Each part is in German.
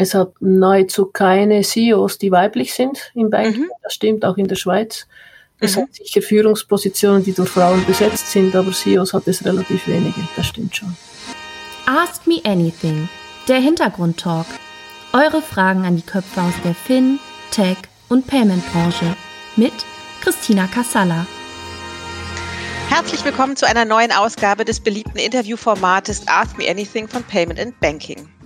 Es hat nahezu keine CEOs, die weiblich sind im Banking. Mhm. Das stimmt auch in der Schweiz. Es mhm. hat sicher Führungspositionen, die durch Frauen besetzt sind, aber CEOs hat es relativ wenige. Das stimmt schon. Ask Me Anything, der Hintergrundtalk. Eure Fragen an die Köpfe aus der Fin, Tech und Payment-Branche mit Christina Kassala. Herzlich willkommen zu einer neuen Ausgabe des beliebten Interviewformates Ask Me Anything von Payment and Banking.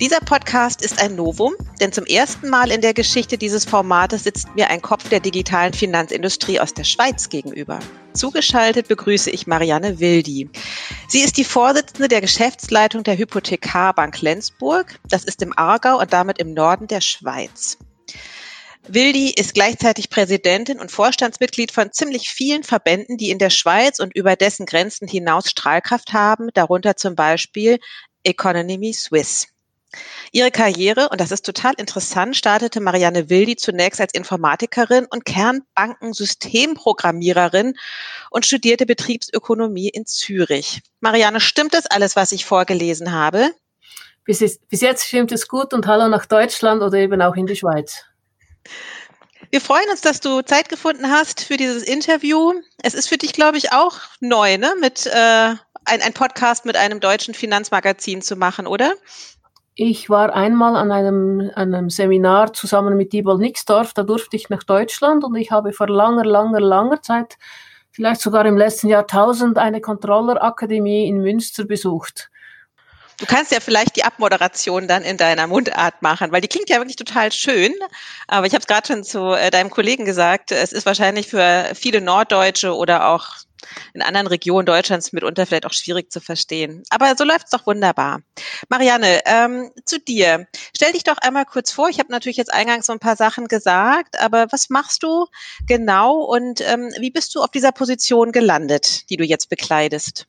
Dieser Podcast ist ein Novum, denn zum ersten Mal in der Geschichte dieses Formates sitzt mir ein Kopf der digitalen Finanzindustrie aus der Schweiz gegenüber. Zugeschaltet begrüße ich Marianne Wildi. Sie ist die Vorsitzende der Geschäftsleitung der Hypothekarbank Lenzburg. Das ist im Aargau und damit im Norden der Schweiz. Wildi ist gleichzeitig Präsidentin und Vorstandsmitglied von ziemlich vielen Verbänden, die in der Schweiz und über dessen Grenzen hinaus Strahlkraft haben, darunter zum Beispiel Economy Swiss. Ihre Karriere, und das ist total interessant, startete Marianne Wildi zunächst als Informatikerin und Kernbankensystemprogrammiererin und studierte Betriebsökonomie in Zürich. Marianne, stimmt das alles, was ich vorgelesen habe? Bis, ist, bis jetzt stimmt es gut und hallo nach Deutschland oder eben auch in die Schweiz. Wir freuen uns, dass du Zeit gefunden hast für dieses Interview. Es ist für dich, glaube ich, auch neu, ne? mit äh, ein, ein Podcast mit einem deutschen Finanzmagazin zu machen, oder? Ich war einmal an einem, einem Seminar zusammen mit Diebold Nixdorf, da durfte ich nach Deutschland und ich habe vor langer, langer, langer Zeit, vielleicht sogar im letzten Jahrtausend, eine Controllerakademie in Münster besucht. Du kannst ja vielleicht die Abmoderation dann in deiner Mundart machen, weil die klingt ja wirklich total schön. Aber ich habe es gerade schon zu äh, deinem Kollegen gesagt, es ist wahrscheinlich für viele Norddeutsche oder auch in anderen Regionen Deutschlands mitunter vielleicht auch schwierig zu verstehen. Aber so läuft es doch wunderbar. Marianne, ähm, zu dir. Stell dich doch einmal kurz vor. Ich habe natürlich jetzt eingangs so ein paar Sachen gesagt, aber was machst du genau und ähm, wie bist du auf dieser Position gelandet, die du jetzt bekleidest?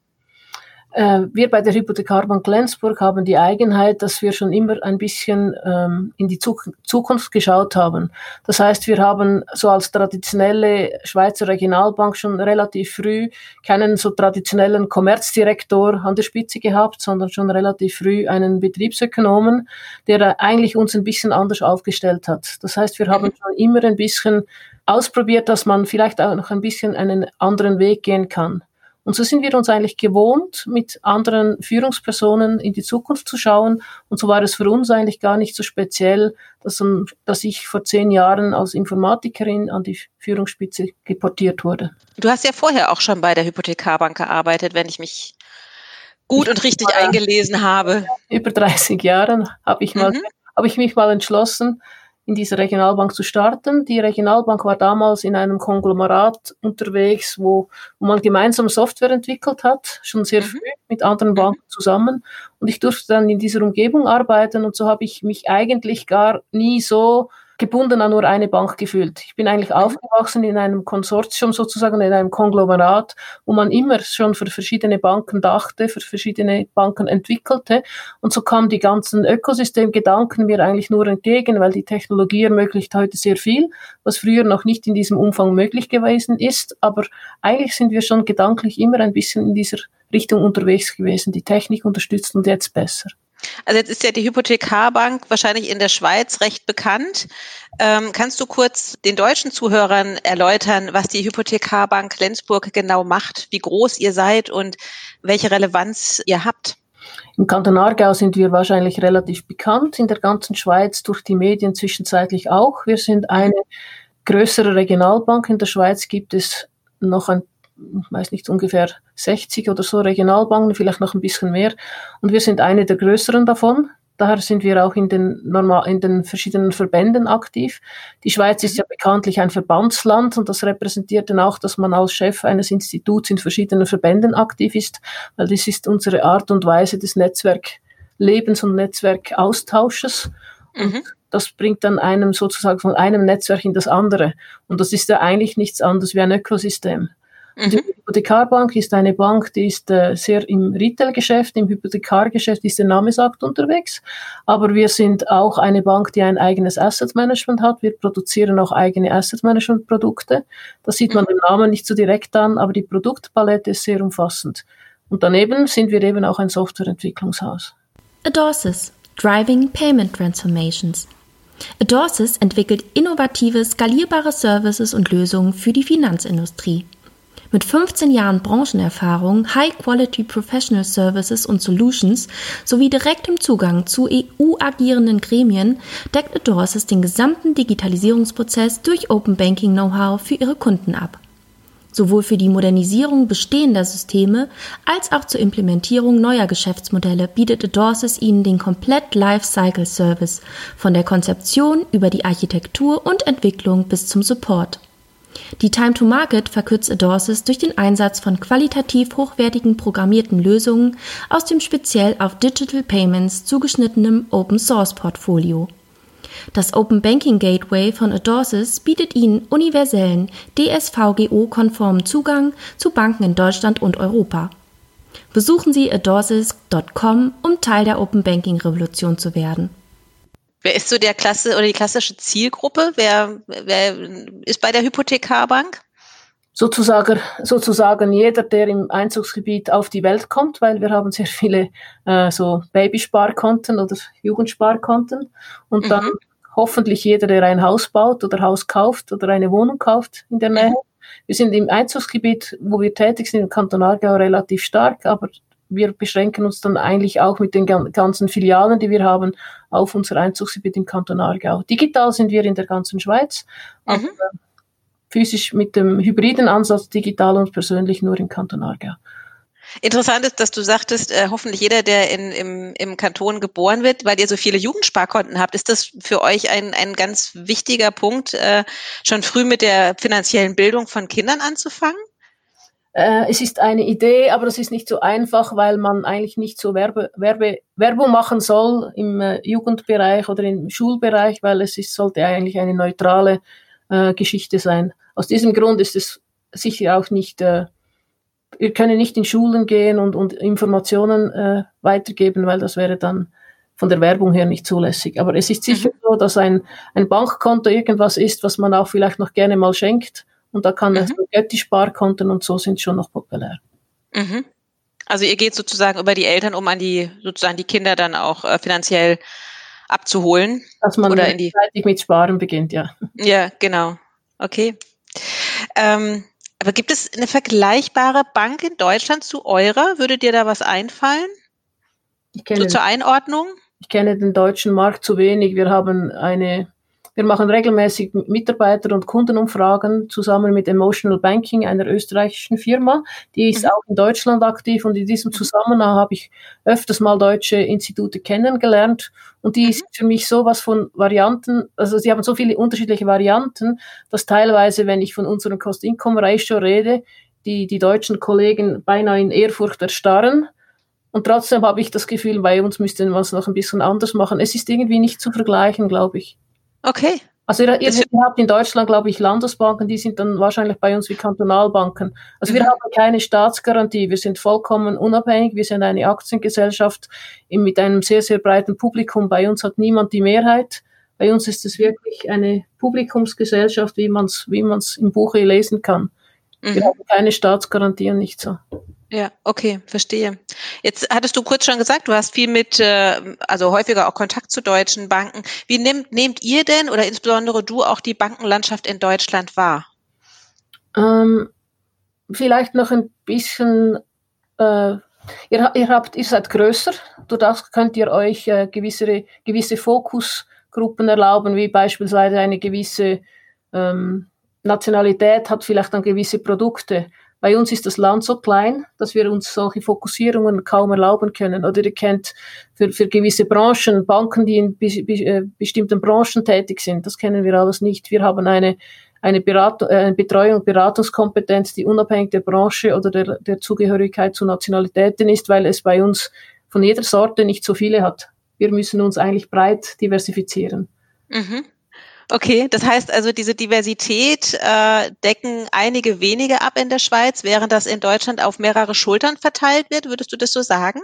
Äh, wir bei der Hypothekarbank Lenzburg haben die Eigenheit, dass wir schon immer ein bisschen ähm, in die Zukunft geschaut haben. Das heißt, wir haben so als traditionelle Schweizer Regionalbank schon relativ früh keinen so traditionellen Kommerzdirektor an der Spitze gehabt, sondern schon relativ früh einen Betriebsökonomen, der eigentlich uns ein bisschen anders aufgestellt hat. Das heißt, wir haben schon immer ein bisschen ausprobiert, dass man vielleicht auch noch ein bisschen einen anderen Weg gehen kann. Und so sind wir uns eigentlich gewohnt, mit anderen Führungspersonen in die Zukunft zu schauen. Und so war es für uns eigentlich gar nicht so speziell, dass, dass ich vor zehn Jahren als Informatikerin an die Führungsspitze deportiert wurde. Du hast ja vorher auch schon bei der Hypothekarbank gearbeitet, wenn ich mich gut und richtig eingelesen habe. Über 30 Jahren habe ich mal, mhm. habe ich mich mal entschlossen, in dieser Regionalbank zu starten. Die Regionalbank war damals in einem Konglomerat unterwegs, wo, wo man gemeinsam Software entwickelt hat, schon sehr mhm. früh mit anderen Banken zusammen. Und ich durfte dann in dieser Umgebung arbeiten und so habe ich mich eigentlich gar nie so gebunden an nur eine Bank gefühlt. Ich bin eigentlich mhm. aufgewachsen in einem Konsortium sozusagen, in einem Konglomerat, wo man immer schon für verschiedene Banken dachte, für verschiedene Banken entwickelte. Und so kamen die ganzen Ökosystemgedanken mir eigentlich nur entgegen, weil die Technologie ermöglicht heute sehr viel, was früher noch nicht in diesem Umfang möglich gewesen ist. Aber eigentlich sind wir schon gedanklich immer ein bisschen in dieser Richtung unterwegs gewesen. Die Technik unterstützt uns jetzt besser. Also jetzt ist ja die Hypothekarbank wahrscheinlich in der Schweiz recht bekannt. Ähm, kannst du kurz den deutschen Zuhörern erläutern, was die Hypothekarbank Lenzburg genau macht, wie groß ihr seid und welche Relevanz ihr habt? Im Kanton Aargau sind wir wahrscheinlich relativ bekannt, in der ganzen Schweiz durch die Medien zwischenzeitlich auch. Wir sind eine größere Regionalbank. In der Schweiz gibt es noch ein weiß nicht, ungefähr 60 oder so Regionalbanken, vielleicht noch ein bisschen mehr. Und wir sind eine der größeren davon. Daher sind wir auch in den, normal, in den verschiedenen Verbänden aktiv. Die Schweiz ist ja bekanntlich ein Verbandsland und das repräsentiert dann auch, dass man als Chef eines Instituts in verschiedenen Verbänden aktiv ist, weil das ist unsere Art und Weise des Netzwerklebens und Netzwerkaustausches. Mhm. Und das bringt dann einem sozusagen von einem Netzwerk in das andere. Und das ist ja eigentlich nichts anderes wie ein Ökosystem. Mhm. Die Hypothekarbank ist eine Bank, die ist äh, sehr im Retail-Geschäft, im Hypothekargeschäft, wie der Name sagt, unterwegs. Aber wir sind auch eine Bank, die ein eigenes Asset Management hat. Wir produzieren auch eigene Asset Management Produkte. Das sieht man mhm. dem Namen nicht so direkt an, aber die Produktpalette ist sehr umfassend. Und daneben sind wir eben auch ein Softwareentwicklungshaus. Adorsis, Driving Payment Transformations. Adorsis entwickelt innovative, skalierbare Services und Lösungen für die Finanzindustrie. Mit 15 Jahren Branchenerfahrung, High-Quality Professional Services und Solutions sowie direktem Zugang zu EU-agierenden Gremien deckt Adorsis den gesamten Digitalisierungsprozess durch Open Banking Know-how für ihre Kunden ab. Sowohl für die Modernisierung bestehender Systeme als auch zur Implementierung neuer Geschäftsmodelle bietet Adorsis ihnen den komplett Lifecycle Service von der Konzeption über die Architektur und Entwicklung bis zum Support. Die Time to Market verkürzt Adorsis durch den Einsatz von qualitativ hochwertigen programmierten Lösungen aus dem speziell auf Digital Payments zugeschnittenen Open Source Portfolio. Das Open Banking Gateway von Adorsis bietet Ihnen universellen, DSVGO-konformen Zugang zu Banken in Deutschland und Europa. Besuchen Sie adorsis.com, um Teil der Open Banking Revolution zu werden. Wer ist so der Klasse oder die klassische Zielgruppe? Wer, wer ist bei der Hypothekarbank? Sozusagen, sozusagen jeder, der im Einzugsgebiet auf die Welt kommt, weil wir haben sehr viele äh, so Babysparkonten oder Jugendsparkonten und mhm. dann hoffentlich jeder, der ein Haus baut oder Haus kauft oder eine Wohnung kauft in der Nähe. Mhm. Wir sind im Einzugsgebiet, wo wir tätig sind, im Kanton Aargau relativ stark, aber wir beschränken uns dann eigentlich auch mit den ganzen Filialen, die wir haben, auf unser Einzugsgebiet im Kanton Aargau. Digital sind wir in der ganzen Schweiz, mhm. aber physisch mit dem hybriden Ansatz digital und persönlich nur im Kanton Aargau. Interessant ist, dass du sagtest, äh, hoffentlich jeder, der in, im, im Kanton geboren wird, weil ihr so viele Jugendsparkonten habt. Ist das für euch ein, ein ganz wichtiger Punkt, äh, schon früh mit der finanziellen Bildung von Kindern anzufangen? Äh, es ist eine Idee, aber es ist nicht so einfach, weil man eigentlich nicht so Werbe, Werbe, Werbung machen soll im äh, Jugendbereich oder im Schulbereich, weil es ist, sollte eigentlich eine neutrale äh, Geschichte sein. Aus diesem Grund ist es sicher auch nicht, äh, wir können nicht in Schulen gehen und, und Informationen äh, weitergeben, weil das wäre dann von der Werbung her nicht zulässig. Aber es ist sicher mhm. so, dass ein, ein Bankkonto irgendwas ist, was man auch vielleicht noch gerne mal schenkt und da kann mhm. Götti-Sparkonten und so sind schon noch populär. Mhm. Also ihr geht sozusagen über die Eltern, um an die sozusagen die Kinder dann auch äh, finanziell abzuholen. Dass man oder in die mit Sparen beginnt, ja. Ja, genau. Okay. Ähm, aber gibt es eine vergleichbare Bank in Deutschland zu eurer? Würde dir da was einfallen? Ich kenne, so zur Einordnung? Ich kenne den deutschen Markt zu wenig. Wir haben eine wir machen regelmäßig Mitarbeiter- und Kundenumfragen zusammen mit Emotional Banking, einer österreichischen Firma. Die ist mhm. auch in Deutschland aktiv und in diesem mhm. Zusammenhang habe ich öfters mal deutsche Institute kennengelernt. Und die mhm. ist für mich sowas von Varianten, also sie haben so viele unterschiedliche Varianten, dass teilweise, wenn ich von unserem Cost-Income-Ratio rede, die, die deutschen Kollegen beinahe in Ehrfurcht erstarren. Und trotzdem habe ich das Gefühl, bei uns müsste man es noch ein bisschen anders machen. Es ist irgendwie nicht zu vergleichen, glaube ich. Okay. Also ihr, ihr, habt in Deutschland, glaube ich, Landesbanken, die sind dann wahrscheinlich bei uns wie Kantonalbanken. Also mhm. wir haben keine Staatsgarantie, wir sind vollkommen unabhängig, wir sind eine Aktiengesellschaft mit einem sehr, sehr breiten Publikum. Bei uns hat niemand die Mehrheit. Bei uns ist es wirklich eine Publikumsgesellschaft, wie man es wie man's im Buche lesen kann. Mhm. Wir haben keine Staatsgarantie und nicht so. Ja, okay, verstehe. Jetzt hattest du kurz schon gesagt, du hast viel mit, äh, also häufiger auch Kontakt zu deutschen Banken. Wie nehmt, nehmt ihr denn oder insbesondere du auch die Bankenlandschaft in Deutschland wahr? Ähm, vielleicht noch ein bisschen, äh, ihr, ihr, habt, ihr seid größer, durch das könnt ihr euch äh, gewisse, gewisse Fokusgruppen erlauben, wie beispielsweise eine gewisse ähm, Nationalität hat vielleicht dann gewisse Produkte. Bei uns ist das Land so klein, dass wir uns solche Fokussierungen kaum erlauben können. Oder ihr kennt für, für gewisse Branchen Banken, die in be, be, äh, bestimmten Branchen tätig sind. Das kennen wir alles nicht. Wir haben eine, eine Beratung, äh, Betreuung und Beratungskompetenz, die unabhängig der Branche oder der, der Zugehörigkeit zu Nationalitäten ist, weil es bei uns von jeder Sorte nicht so viele hat. Wir müssen uns eigentlich breit diversifizieren. Mhm. Okay, das heißt also, diese Diversität äh, decken einige wenige ab in der Schweiz, während das in Deutschland auf mehrere Schultern verteilt wird. Würdest du das so sagen?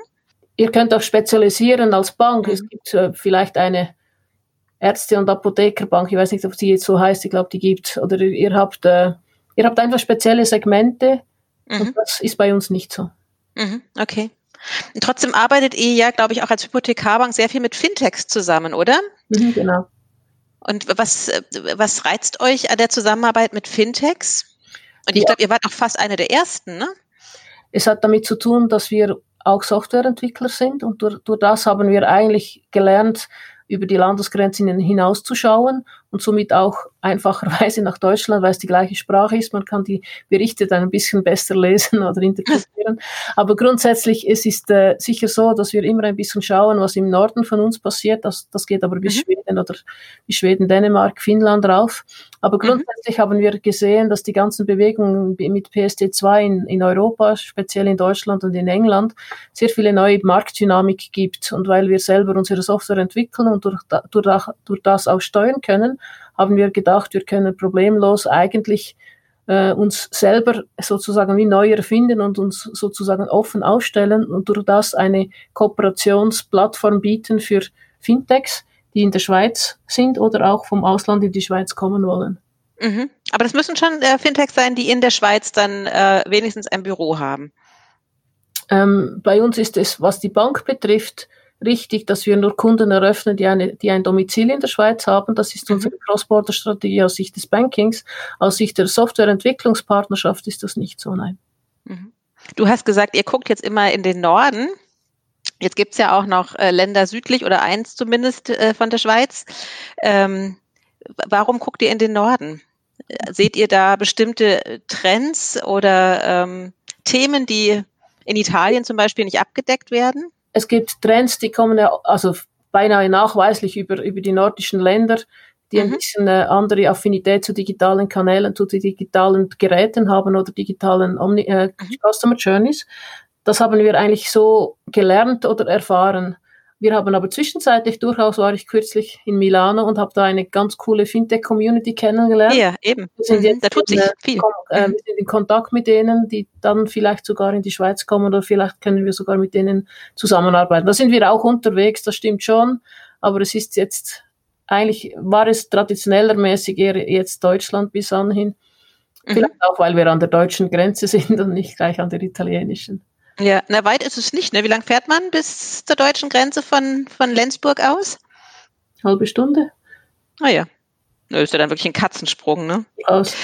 Ihr könnt auch spezialisieren als Bank. Mhm. Es gibt äh, vielleicht eine Ärzte- und Apothekerbank. Ich weiß nicht, ob sie jetzt so heißt. Ich glaube, die gibt. Oder ihr habt, äh, ihr habt einfach spezielle Segmente. Mhm. Und das ist bei uns nicht so. Mhm. Okay. Und trotzdem arbeitet ihr ja, glaube ich, auch als Hypothekarbank sehr viel mit Fintechs zusammen, oder? Mhm, genau. Und was, was reizt euch an der Zusammenarbeit mit Fintechs? Und ich glaube, ihr wart auch fast eine der ersten, ne? Es hat damit zu tun, dass wir auch Softwareentwickler sind und durch, durch das haben wir eigentlich gelernt, über die Landesgrenzen hinauszuschauen und somit auch einfacherweise nach Deutschland, weil es die gleiche Sprache ist. Man kann die Berichte dann ein bisschen besser lesen oder interpretieren. Aber grundsätzlich es ist äh, sicher so, dass wir immer ein bisschen schauen, was im Norden von uns passiert. Das, das geht aber bis mhm. Schweden oder bis Schweden, Dänemark, Finnland rauf. Aber mhm. grundsätzlich mhm. haben wir gesehen, dass die ganzen Bewegungen mit PSD2 in, in Europa, speziell in Deutschland und in England, sehr viele neue Marktdynamik gibt. Und weil wir selber unsere Software entwickeln und durch, durch, durch das auch steuern können, haben wir gedacht, wir können problemlos eigentlich äh, uns selber sozusagen wie neu erfinden und uns sozusagen offen aufstellen und durch das eine Kooperationsplattform bieten für Fintechs, die in der Schweiz sind oder auch vom Ausland in die Schweiz kommen wollen. Mhm. Aber das müssen schon äh, Fintechs sein, die in der Schweiz dann äh, wenigstens ein Büro haben. Ähm, bei uns ist es, was die Bank betrifft, richtig, dass wir nur Kunden eröffnen, die, eine, die ein Domizil in der Schweiz haben. Das ist mhm. unsere Cross-Border-Strategie aus Sicht des Bankings. Aus Sicht der Softwareentwicklungspartnerschaft ist das nicht so, nein. Mhm. Du hast gesagt, ihr guckt jetzt immer in den Norden. Jetzt gibt es ja auch noch äh, Länder südlich oder eins zumindest äh, von der Schweiz. Ähm, warum guckt ihr in den Norden? Seht ihr da bestimmte Trends oder ähm, Themen, die in Italien zum Beispiel nicht abgedeckt werden? Es gibt Trends, die kommen ja, also beinahe nachweislich über, über die nordischen Länder, die ein mhm. bisschen äh, andere Affinität zu digitalen Kanälen, zu digitalen Geräten haben oder digitalen Omni äh, mhm. Customer Journeys. Das haben wir eigentlich so gelernt oder erfahren. Wir haben aber zwischenzeitlich durchaus, war ich kürzlich in Milano und habe da eine ganz coole Fintech-Community kennengelernt. Ja, eben. Wir sind mhm. jetzt da tut sich viel. Äh, mhm. wir sind in Kontakt mit denen, die dann vielleicht sogar in die Schweiz kommen oder vielleicht können wir sogar mit denen zusammenarbeiten. Da sind wir auch unterwegs, das stimmt schon, aber es ist jetzt, eigentlich war es traditionellermäßig eher jetzt Deutschland bis anhin. Mhm. Vielleicht auch, weil wir an der deutschen Grenze sind und nicht gleich an der italienischen. Ja, na weit ist es nicht. Ne? Wie lang fährt man bis zur deutschen Grenze von, von Lenzburg aus? Halbe Stunde. Ah ja. Das ist ja dann wirklich ein Katzensprung, ne? Aus.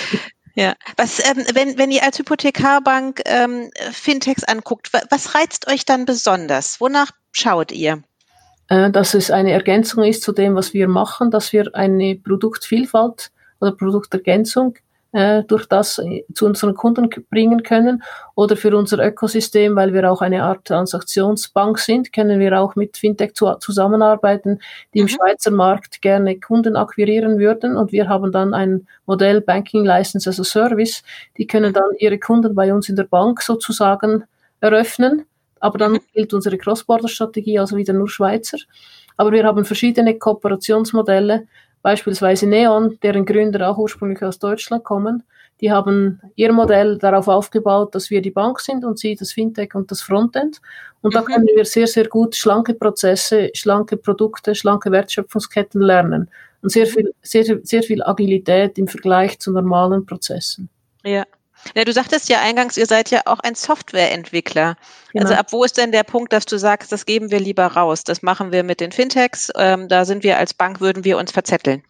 Ja. Was, ähm, wenn, wenn ihr als Hypothekarbank ähm, Fintechs anguckt, was reizt euch dann besonders? Wonach schaut ihr? Äh, dass es eine Ergänzung ist zu dem, was wir machen, dass wir eine Produktvielfalt oder Produktergänzung äh, durch das äh, zu unseren Kunden bringen können. Oder für unser Ökosystem, weil wir auch eine Art Transaktionsbank sind, können wir auch mit Fintech zu, zusammenarbeiten, die mhm. im Schweizer Markt gerne Kunden akquirieren würden. Und wir haben dann ein Modell Banking License as a Service. Die können dann ihre Kunden bei uns in der Bank sozusagen eröffnen. Aber dann mhm. gilt unsere Cross-Border-Strategie, also wieder nur Schweizer. Aber wir haben verschiedene Kooperationsmodelle, Beispielsweise Neon, deren Gründer auch ursprünglich aus Deutschland kommen, die haben ihr Modell darauf aufgebaut, dass wir die Bank sind und sie das Fintech und das Frontend. Und mhm. da können wir sehr, sehr gut schlanke Prozesse, schlanke Produkte, schlanke Wertschöpfungsketten lernen und sehr viel, sehr, sehr viel Agilität im Vergleich zu normalen Prozessen. Ja. Ja, du sagtest ja eingangs, ihr seid ja auch ein Softwareentwickler. Genau. Also ab wo ist denn der Punkt, dass du sagst, das geben wir lieber raus? Das machen wir mit den Fintechs. Ähm, da sind wir als Bank, würden wir uns verzetteln.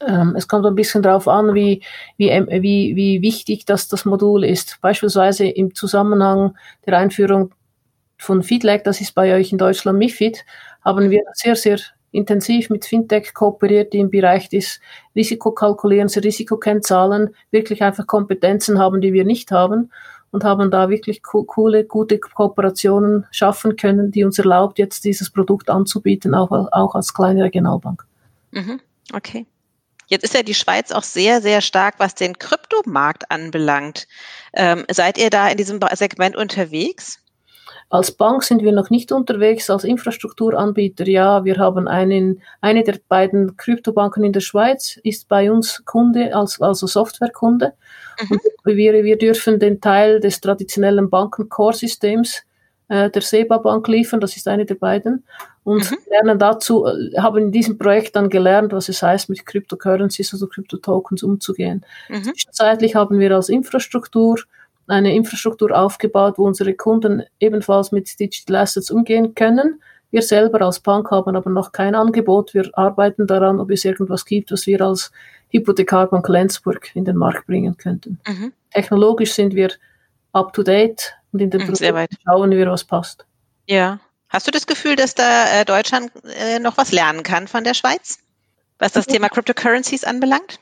Ähm, es kommt ein bisschen darauf an, wie, wie, ähm, wie, wie wichtig das, das Modul ist. Beispielsweise im Zusammenhang der Einführung von Feedlag, das ist bei euch in Deutschland MIFID, haben wir sehr, sehr intensiv mit Fintech kooperiert, die im Bereich des Risikokalkulierens, Risikokennzahlen wirklich einfach Kompetenzen haben, die wir nicht haben und haben da wirklich co coole, gute Kooperationen schaffen können, die uns erlaubt, jetzt dieses Produkt anzubieten, auch, auch als kleine Regionalbank. Mhm. Okay. Jetzt ist ja die Schweiz auch sehr, sehr stark, was den Kryptomarkt anbelangt. Ähm, seid ihr da in diesem Segment unterwegs? Als Bank sind wir noch nicht unterwegs, als Infrastrukturanbieter ja. Wir haben einen, eine der beiden Kryptobanken in der Schweiz, ist bei uns Kunde, als, also Softwarekunde. Mhm. wir, wir dürfen den Teil des traditionellen Banken-Core-Systems äh, der SEBA Bank liefern, das ist eine der beiden. Und mhm. lernen dazu, äh, haben in diesem Projekt dann gelernt, was es heißt, mit Cryptocurrencies, also Crypto-Tokens umzugehen. Mhm. Zwischenzeitlich haben wir als Infrastruktur eine Infrastruktur aufgebaut, wo unsere Kunden ebenfalls mit Digital Assets umgehen können. Wir selber als Bank haben aber noch kein Angebot. Wir arbeiten daran, ob es irgendwas gibt, was wir als Hypothekarbank Lenzburg in den Markt bringen könnten. Mhm. Technologisch sind wir up to date und in den mhm, Produkten schauen wir, was passt. Ja. Hast du das Gefühl, dass da äh, Deutschland äh, noch was lernen kann von der Schweiz, was das Thema Cryptocurrencies anbelangt?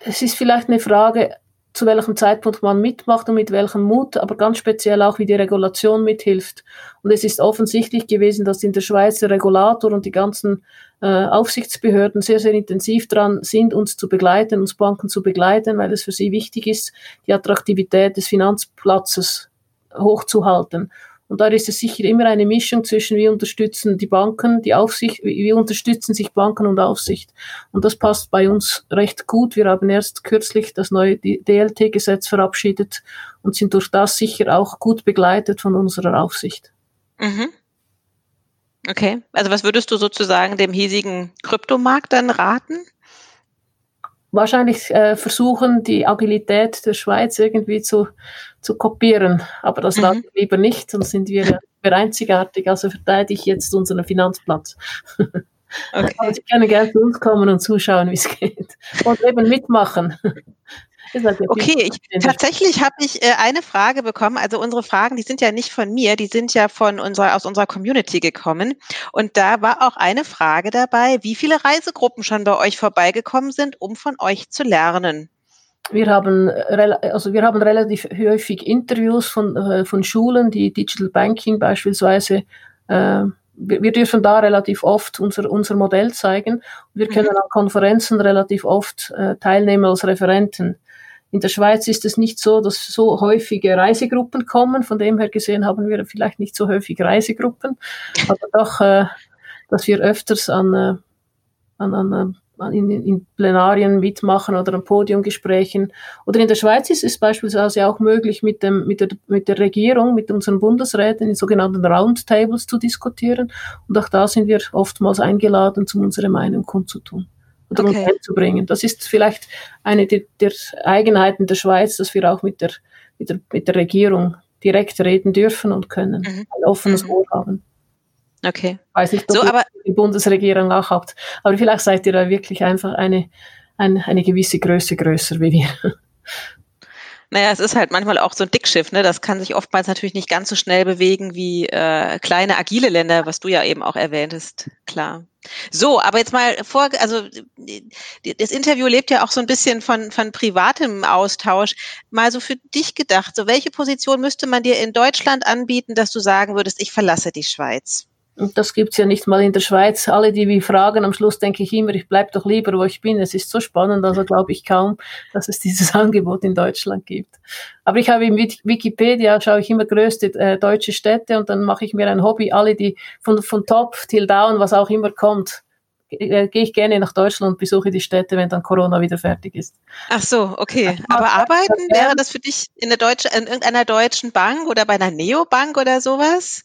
Es ist vielleicht eine Frage, zu welchem Zeitpunkt man mitmacht und mit welchem Mut, aber ganz speziell auch, wie die Regulation mithilft. Und es ist offensichtlich gewesen, dass in der Schweiz der Regulator und die ganzen äh, Aufsichtsbehörden sehr, sehr intensiv dran sind, uns zu begleiten, uns Banken zu begleiten, weil es für sie wichtig ist, die Attraktivität des Finanzplatzes hochzuhalten. Und da ist es sicher immer eine Mischung zwischen, wie unterstützen die Banken, die Aufsicht, wie unterstützen sich Banken und Aufsicht. Und das passt bei uns recht gut. Wir haben erst kürzlich das neue DLT-Gesetz verabschiedet und sind durch das sicher auch gut begleitet von unserer Aufsicht. Mhm. Okay. Also was würdest du sozusagen dem hiesigen Kryptomarkt dann raten? Wahrscheinlich äh, versuchen, die Agilität der Schweiz irgendwie zu zu kopieren. Aber das mhm. ich lieber nicht, sonst sind wir, wir einzigartig. Also verteidige ich jetzt unseren Finanzplatz. Okay. Also ich kann gerne zu uns kommen und zuschauen, wie es geht. Und eben mitmachen. Okay, ich, tatsächlich habe ich äh, eine Frage bekommen. Also unsere Fragen, die sind ja nicht von mir, die sind ja von unserer aus unserer Community gekommen. Und da war auch eine Frage dabei, wie viele Reisegruppen schon bei euch vorbeigekommen sind, um von euch zu lernen. Wir haben, also wir haben relativ häufig Interviews von, äh, von Schulen, die Digital Banking beispielsweise, äh, wir, wir, dürfen da relativ oft unser, unser Modell zeigen. Wir können mhm. an Konferenzen relativ oft äh, teilnehmen als Referenten. In der Schweiz ist es nicht so, dass so häufige Reisegruppen kommen. Von dem her gesehen haben wir vielleicht nicht so häufig Reisegruppen, aber doch, äh, dass wir öfters an, äh, an, an in, in Plenarien mitmachen oder an Podiumgesprächen. Oder in der Schweiz ist es beispielsweise auch möglich, mit, dem, mit, der, mit der Regierung, mit unseren Bundesräten in sogenannten Roundtables zu diskutieren. Und auch da sind wir oftmals eingeladen, um unsere Meinung kundzutun oder okay. uns einzubringen. Das ist vielleicht eine der, der Eigenheiten der Schweiz, dass wir auch mit der, mit der, mit der Regierung direkt reden dürfen und können, mhm. ein offenes mhm. Ohr haben. Okay. Weiß nicht, ob so, aber die Bundesregierung auch habt. Aber vielleicht seid ihr da wirklich einfach eine, eine, eine gewisse Größe größer wie wir. Naja, es ist halt manchmal auch so ein Dickschiff, ne? Das kann sich oftmals natürlich nicht ganz so schnell bewegen wie äh, kleine, agile Länder, was du ja eben auch erwähntest, klar. So, aber jetzt mal vor, also das Interview lebt ja auch so ein bisschen von, von privatem Austausch. Mal so für dich gedacht, so welche Position müsste man dir in Deutschland anbieten, dass du sagen würdest, ich verlasse die Schweiz? Und das gibt's ja nicht mal in der Schweiz. Alle, die mich fragen, am Schluss denke ich immer, ich bleib doch lieber, wo ich bin. Es ist so spannend, also glaube ich kaum, dass es dieses Angebot in Deutschland gibt. Aber ich habe in Wikipedia, schaue ich immer größte äh, deutsche Städte und dann mache ich mir ein Hobby, alle, die von, von top till down, was auch immer kommt, äh, gehe ich gerne nach Deutschland und besuche die Städte, wenn dann Corona wieder fertig ist. Ach so, okay. Aber arbeiten, wäre das für dich in, der Deutsche, in irgendeiner deutschen Bank oder bei einer Neobank oder sowas?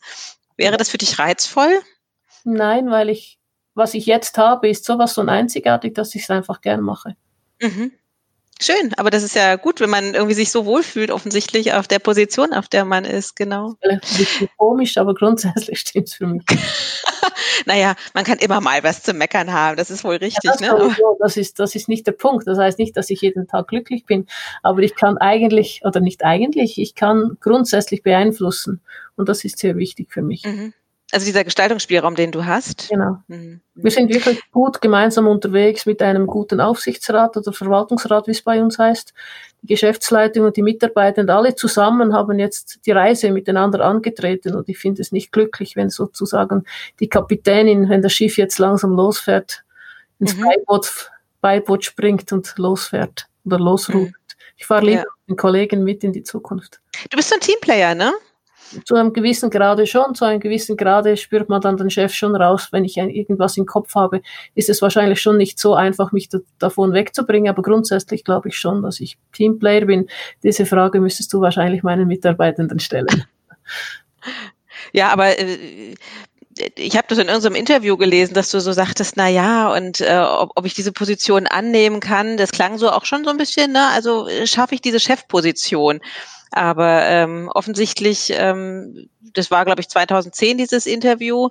Wäre das für dich reizvoll? Nein, weil ich, was ich jetzt habe, ist sowas so einzigartig, dass ich es einfach gern mache. Mhm. Schön, aber das ist ja gut, wenn man irgendwie sich so wohlfühlt, offensichtlich auf der Position, auf der man ist, genau. Ein bisschen komisch, aber grundsätzlich stimmt es für mich. naja, man kann immer mal was zu meckern haben, das ist wohl richtig. Ja, das, ne? so, das, ist, das ist nicht der Punkt. Das heißt nicht, dass ich jeden Tag glücklich bin, aber ich kann eigentlich, oder nicht eigentlich, ich kann grundsätzlich beeinflussen. Und das ist sehr wichtig für mich. Mhm. Also dieser Gestaltungsspielraum, den du hast. Genau. Mhm. Wir sind wirklich gut gemeinsam unterwegs mit einem guten Aufsichtsrat oder Verwaltungsrat, wie es bei uns heißt. Die Geschäftsleitung und die Mitarbeiter alle zusammen haben jetzt die Reise miteinander angetreten und ich finde es nicht glücklich, wenn sozusagen die Kapitänin, wenn das Schiff jetzt langsam losfährt, ins mhm. Beiboot, Beiboot springt und losfährt oder losruft. Mhm. Ich fahre lieber ja. mit den Kollegen mit in die Zukunft. Du bist ein Teamplayer, ne? Zu einem gewissen Grade schon, zu einem gewissen Grade spürt man dann den Chef schon raus, wenn ich irgendwas im Kopf habe, ist es wahrscheinlich schon nicht so einfach, mich da, davon wegzubringen, aber grundsätzlich glaube ich schon, dass ich Teamplayer bin. Diese Frage müsstest du wahrscheinlich meinen Mitarbeitenden stellen. Ja, aber äh, ich habe das in irgendeinem Interview gelesen, dass du so sagtest, na ja, und äh, ob, ob ich diese Position annehmen kann, das klang so auch schon so ein bisschen, ne? Also äh, schaffe ich diese Chefposition. Aber ähm, offensichtlich, ähm, das war, glaube ich, 2010 dieses Interview,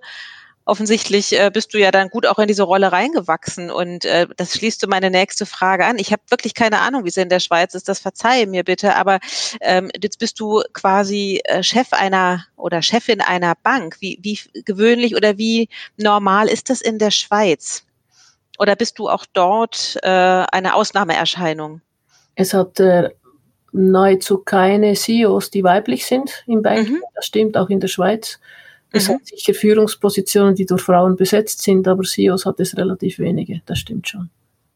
offensichtlich äh, bist du ja dann gut auch in diese Rolle reingewachsen und äh, das schließt du meine nächste Frage an. Ich habe wirklich keine Ahnung, wie es in der Schweiz ist, das verzeihe mir bitte, aber ähm, jetzt bist du quasi äh, Chef einer oder Chefin einer Bank. Wie, wie gewöhnlich oder wie normal ist das in der Schweiz? Oder bist du auch dort äh, eine Ausnahmeerscheinung? Es hat äh, nahezu keine CEOs, die weiblich sind im Banking. Mhm. Das stimmt auch in der Schweiz. Es mhm. hat sicher Führungspositionen, die durch Frauen besetzt sind, aber CEOs hat es relativ wenige. Das stimmt schon.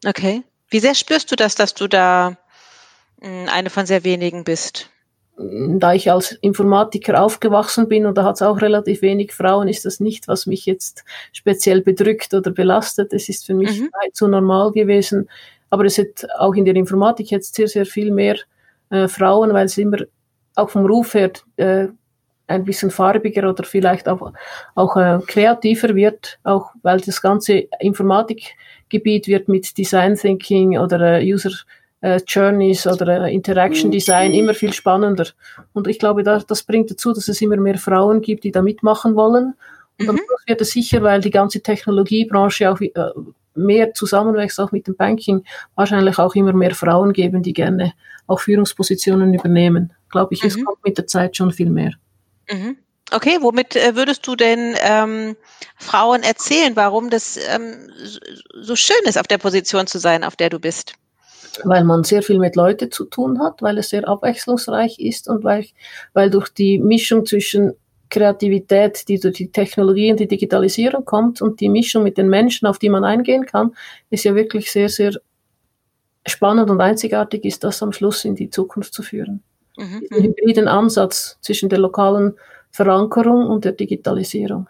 Okay. Wie sehr spürst du das, dass du da hm, eine von sehr wenigen bist? Da ich als Informatiker aufgewachsen bin und da hat es auch relativ wenig Frauen, ist das nicht, was mich jetzt speziell bedrückt oder belastet. Es ist für mich mhm. zu normal gewesen. Aber es hat auch in der Informatik jetzt sehr, sehr viel mehr äh, Frauen, weil es immer auch vom Ruf her äh, ein bisschen farbiger oder vielleicht auch, auch äh, kreativer wird, auch weil das ganze Informatikgebiet wird mit Design Thinking oder äh, User äh, Journeys oder äh, Interaction Design immer viel spannender. Und ich glaube, das, das bringt dazu, dass es immer mehr Frauen gibt, die da mitmachen wollen. Und mhm. dann wird es sicher, weil die ganze Technologiebranche auch äh, mehr zusammenwächst, auch mit dem Banking, wahrscheinlich auch immer mehr Frauen geben, die gerne auch Führungspositionen übernehmen. Glaube ich, mhm. es kommt mit der Zeit schon viel mehr. Mhm. Okay, womit äh, würdest du denn ähm, Frauen erzählen, warum das ähm, so schön ist, auf der Position zu sein, auf der du bist? Weil man sehr viel mit Leuten zu tun hat, weil es sehr abwechslungsreich ist und weil, weil durch die Mischung zwischen Kreativität, die durch die Technologie und die Digitalisierung kommt und die Mischung mit den Menschen, auf die man eingehen kann, ist ja wirklich sehr, sehr spannend und einzigartig ist, das am Schluss in die Zukunft zu führen mhm. diesen hybriden Ansatz zwischen der lokalen Verankerung und der Digitalisierung.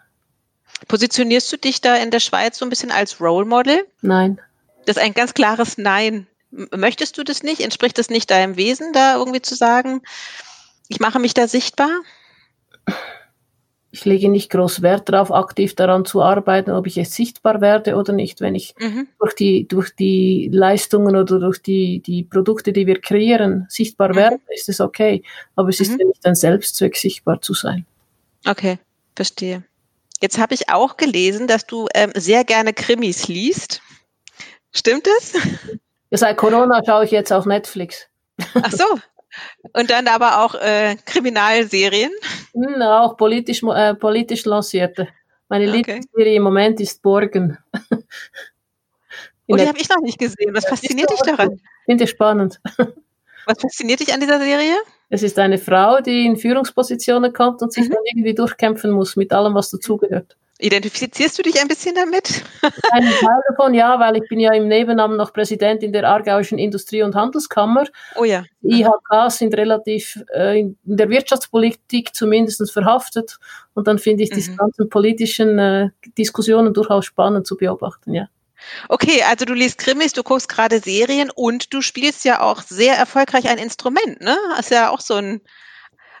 Positionierst du dich da in der Schweiz so ein bisschen als Role Model? Nein. Das ist ein ganz klares Nein. Möchtest du das nicht? Entspricht das nicht deinem Wesen, da irgendwie zu sagen, ich mache mich da sichtbar? Ich lege nicht groß Wert darauf, aktiv daran zu arbeiten, ob ich jetzt sichtbar werde oder nicht. Wenn ich mhm. durch, die, durch die Leistungen oder durch die, die Produkte, die wir kreieren, sichtbar mhm. werde, ist es okay. Aber es ist mhm. ja nicht ein Selbstzweck, sichtbar zu sein. Okay, verstehe. Jetzt habe ich auch gelesen, dass du ähm, sehr gerne Krimis liest. Stimmt es? Ja, seit Corona schaue ich jetzt auf Netflix. Ach so, und dann aber auch äh, Kriminalserien? Hm, auch politisch, äh, politisch lancierte. Meine okay. Lieblingsserie im Moment ist Borgen. oh, die habe ich noch nicht gesehen. Was fasziniert dich daran? Finde ich spannend. Was fasziniert dich an dieser Serie? Es ist eine Frau, die in Führungspositionen kommt und sich mhm. dann irgendwie durchkämpfen muss mit allem, was dazugehört. Identifizierst du dich ein bisschen damit? Ein Teil davon, ja, weil ich bin ja im Nebennamen noch Präsidentin der Aargauischen Industrie- und Handelskammer. Oh ja. IHK sind relativ äh, in der Wirtschaftspolitik zumindest verhaftet und dann finde ich mhm. diese ganzen politischen äh, Diskussionen durchaus spannend zu beobachten, ja. Okay, also du liest Krimis, du guckst gerade Serien und du spielst ja auch sehr erfolgreich ein Instrument, ne? Hast ja auch so ein,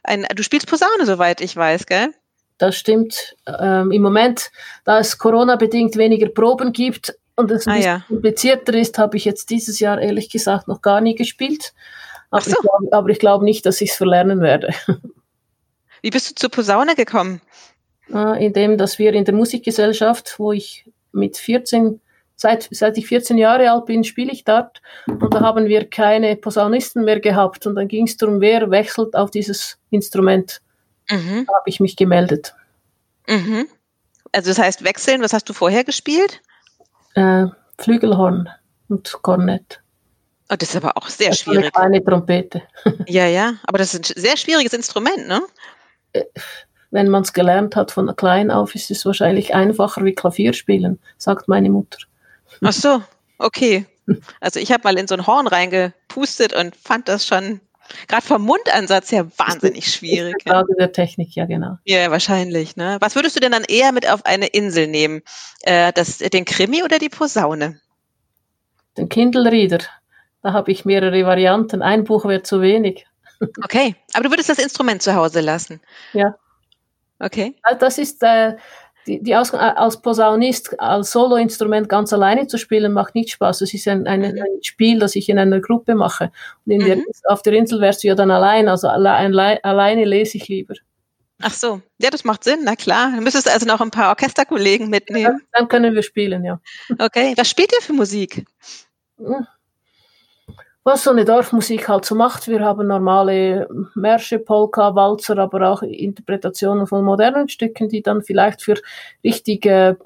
ein du spielst Posaune, soweit ich weiß, gell? Das stimmt. Ähm, Im Moment, da es Corona-bedingt weniger Proben gibt und es ein ah, bisschen ja. komplizierter ist, habe ich jetzt dieses Jahr ehrlich gesagt noch gar nie gespielt. Aber so. ich glaube glaub nicht, dass ich es verlernen werde. Wie bist du zur Posaune gekommen? Äh, indem, dass wir in der Musikgesellschaft, wo ich mit 14 Seit, seit ich 14 Jahre alt bin, spiele ich dort und da haben wir keine Posaunisten mehr gehabt und dann ging es darum, wer wechselt auf dieses Instrument. Mhm. habe ich mich gemeldet. Mhm. Also das heißt wechseln, was hast du vorher gespielt? Äh, Flügelhorn und Kornett. Oh, das ist aber auch sehr das schwierig. Ist eine kleine Trompete. Ja, ja, aber das ist ein sehr schwieriges Instrument, ne? Äh, wenn man es gelernt hat von klein auf, ist es wahrscheinlich einfacher wie Klavier spielen, sagt meine Mutter. Ach so, okay. Also ich habe mal in so ein Horn reingepustet und fand das schon Gerade vom Mundansatz her wahnsinnig schwierig. Ja. Frage der Technik, ja genau. Ja, wahrscheinlich. Ne? Was würdest du denn dann eher mit auf eine Insel nehmen? Äh, das, den Krimi oder die Posaune? Den Kindle Reader. Da habe ich mehrere Varianten. Ein Buch wäre zu wenig. Okay, aber du würdest das Instrument zu Hause lassen? Ja. Okay. Das ist, äh, die, die Aus, äh, als Posaunist, als Soloinstrument ganz alleine zu spielen, macht nicht Spaß. Es ist ein, ein, mhm. ein, Spiel, das ich in einer Gruppe mache. Und in mhm. der, auf der Insel wärst du ja dann allein, also allein, alleine lese ich lieber. Ach so, ja, das macht Sinn, na klar. Du müsstest also noch ein paar Orchesterkollegen mitnehmen. Ja, dann können wir spielen, ja. Okay, was spielt ihr für Musik? Hm. Was so eine Dorfmusik halt so macht. Wir haben normale Märsche, Polka, Walzer, aber auch Interpretationen von modernen Stücken, die dann vielleicht für richtige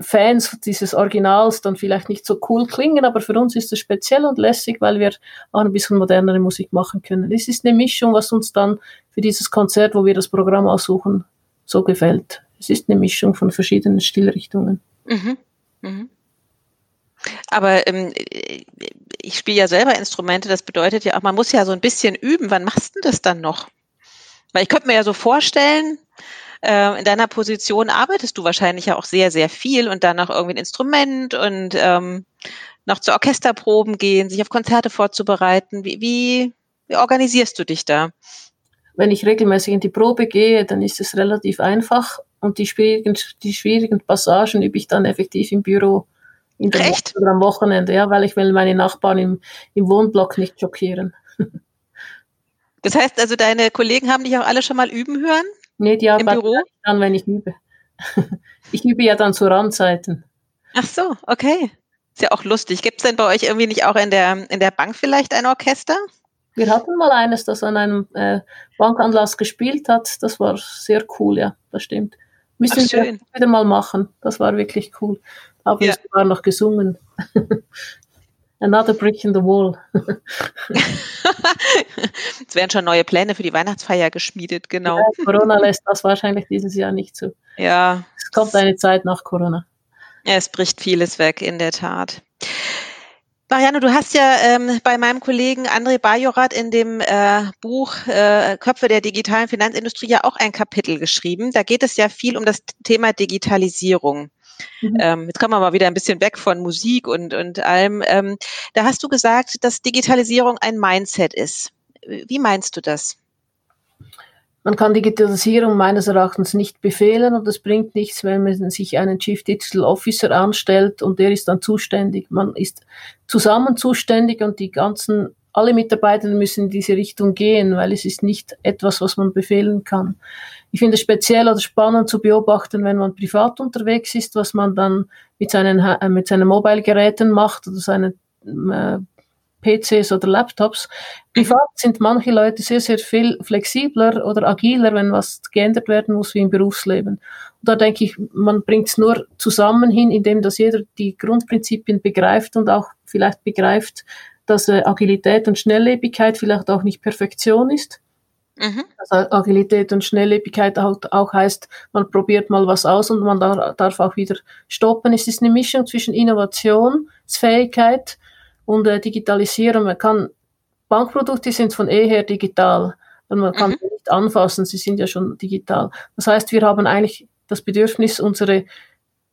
Fans dieses Originals dann vielleicht nicht so cool klingen, aber für uns ist es speziell und lässig, weil wir auch ein bisschen modernere Musik machen können. Es ist eine Mischung, was uns dann für dieses Konzert, wo wir das Programm aussuchen, so gefällt. Es ist eine Mischung von verschiedenen Stilrichtungen. Mhm. Mhm. Aber ähm, ich spiele ja selber Instrumente, das bedeutet ja auch, man muss ja so ein bisschen üben. Wann machst du das dann noch? Weil ich könnte mir ja so vorstellen, äh, in deiner Position arbeitest du wahrscheinlich ja auch sehr, sehr viel und dann noch irgendwie ein Instrument und ähm, noch zu Orchesterproben gehen, sich auf Konzerte vorzubereiten. Wie, wie, wie organisierst du dich da? Wenn ich regelmäßig in die Probe gehe, dann ist es relativ einfach und die schwierigen, die schwierigen Passagen übe ich dann effektiv im Büro. In der Echt? Woche oder am Wochenende, ja, weil ich will meine Nachbarn im, im Wohnblock nicht schockieren. Das heißt also, deine Kollegen haben dich auch alle schon mal üben hören? Nee, die arbeiten dann, wenn ich übe. ich übe ja dann zu Randzeiten. Ach so, okay. Ist ja auch lustig. Gibt es denn bei euch irgendwie nicht auch in der, in der Bank vielleicht ein Orchester? Wir hatten mal eines, das an einem äh, Bankanlass gespielt hat. Das war sehr cool, ja, das stimmt. Müssen Ach, wir wieder mal machen. Das war wirklich cool. Aber ja. es war noch gesungen. Another brick in the wall. es werden schon neue Pläne für die Weihnachtsfeier geschmiedet, genau. Ja, Corona lässt das wahrscheinlich dieses Jahr nicht zu. Ja. Es kommt eine Zeit nach Corona. Ja, es bricht vieles weg, in der Tat. Marianne, du hast ja ähm, bei meinem Kollegen André Bajorat in dem äh, Buch äh, Köpfe der digitalen Finanzindustrie ja auch ein Kapitel geschrieben. Da geht es ja viel um das Thema Digitalisierung. Mhm. Ähm, jetzt kommen wir mal wieder ein bisschen weg von Musik und, und allem. Ähm, da hast du gesagt, dass Digitalisierung ein Mindset ist. Wie meinst du das? Man kann Digitalisierung meines Erachtens nicht befehlen und es bringt nichts, wenn man sich einen Chief Digital Officer anstellt und der ist dann zuständig. Man ist zusammen zuständig und die ganzen, alle Mitarbeiter müssen in diese Richtung gehen, weil es ist nicht etwas, was man befehlen kann. Ich finde es speziell oder spannend zu beobachten, wenn man privat unterwegs ist, was man dann mit seinen, äh, mit seinen Mobile-Geräten macht oder seinen äh, PCs oder Laptops. Privat sind manche Leute sehr, sehr viel flexibler oder agiler, wenn was geändert werden muss wie im Berufsleben. Und da denke ich, man bringt es nur zusammen hin, indem dass jeder die Grundprinzipien begreift und auch vielleicht begreift, dass äh, Agilität und Schnelllebigkeit vielleicht auch nicht Perfektion ist Mhm. Also Agilität und Schnelllebigkeit auch, auch heißt, man probiert mal was aus und man darf auch wieder stoppen. Es ist eine Mischung zwischen Innovationsfähigkeit und äh, Digitalisierung. Man kann, Bankprodukte sind von eher digital. Und man kann mhm. sie nicht anfassen, sie sind ja schon digital. Das heißt, wir haben eigentlich das Bedürfnis, unsere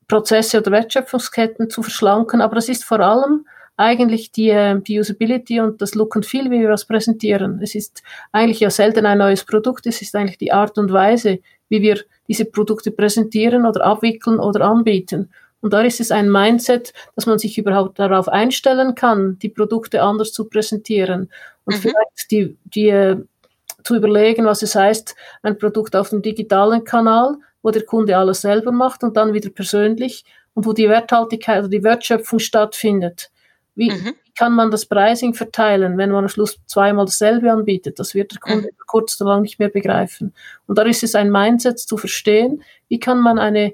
Prozesse oder Wertschöpfungsketten zu verschlanken, aber das ist vor allem eigentlich die, äh, die Usability und das Look and Feel, wie wir das präsentieren. Es ist eigentlich ja selten ein neues Produkt, es ist eigentlich die Art und Weise, wie wir diese Produkte präsentieren oder abwickeln oder anbieten. Und da ist es ein Mindset, dass man sich überhaupt darauf einstellen kann, die Produkte anders zu präsentieren und mhm. vielleicht die, die äh, zu überlegen, was es heißt, ein Produkt auf dem digitalen Kanal, wo der Kunde alles selber macht und dann wieder persönlich und wo die Werthaltigkeit oder die Wertschöpfung stattfindet. Wie mhm. kann man das Pricing verteilen, wenn man am Schluss zweimal dasselbe anbietet? Das wird der Kunde mhm. kurz oder lang nicht mehr begreifen. Und da ist es ein Mindset zu verstehen, wie kann man eine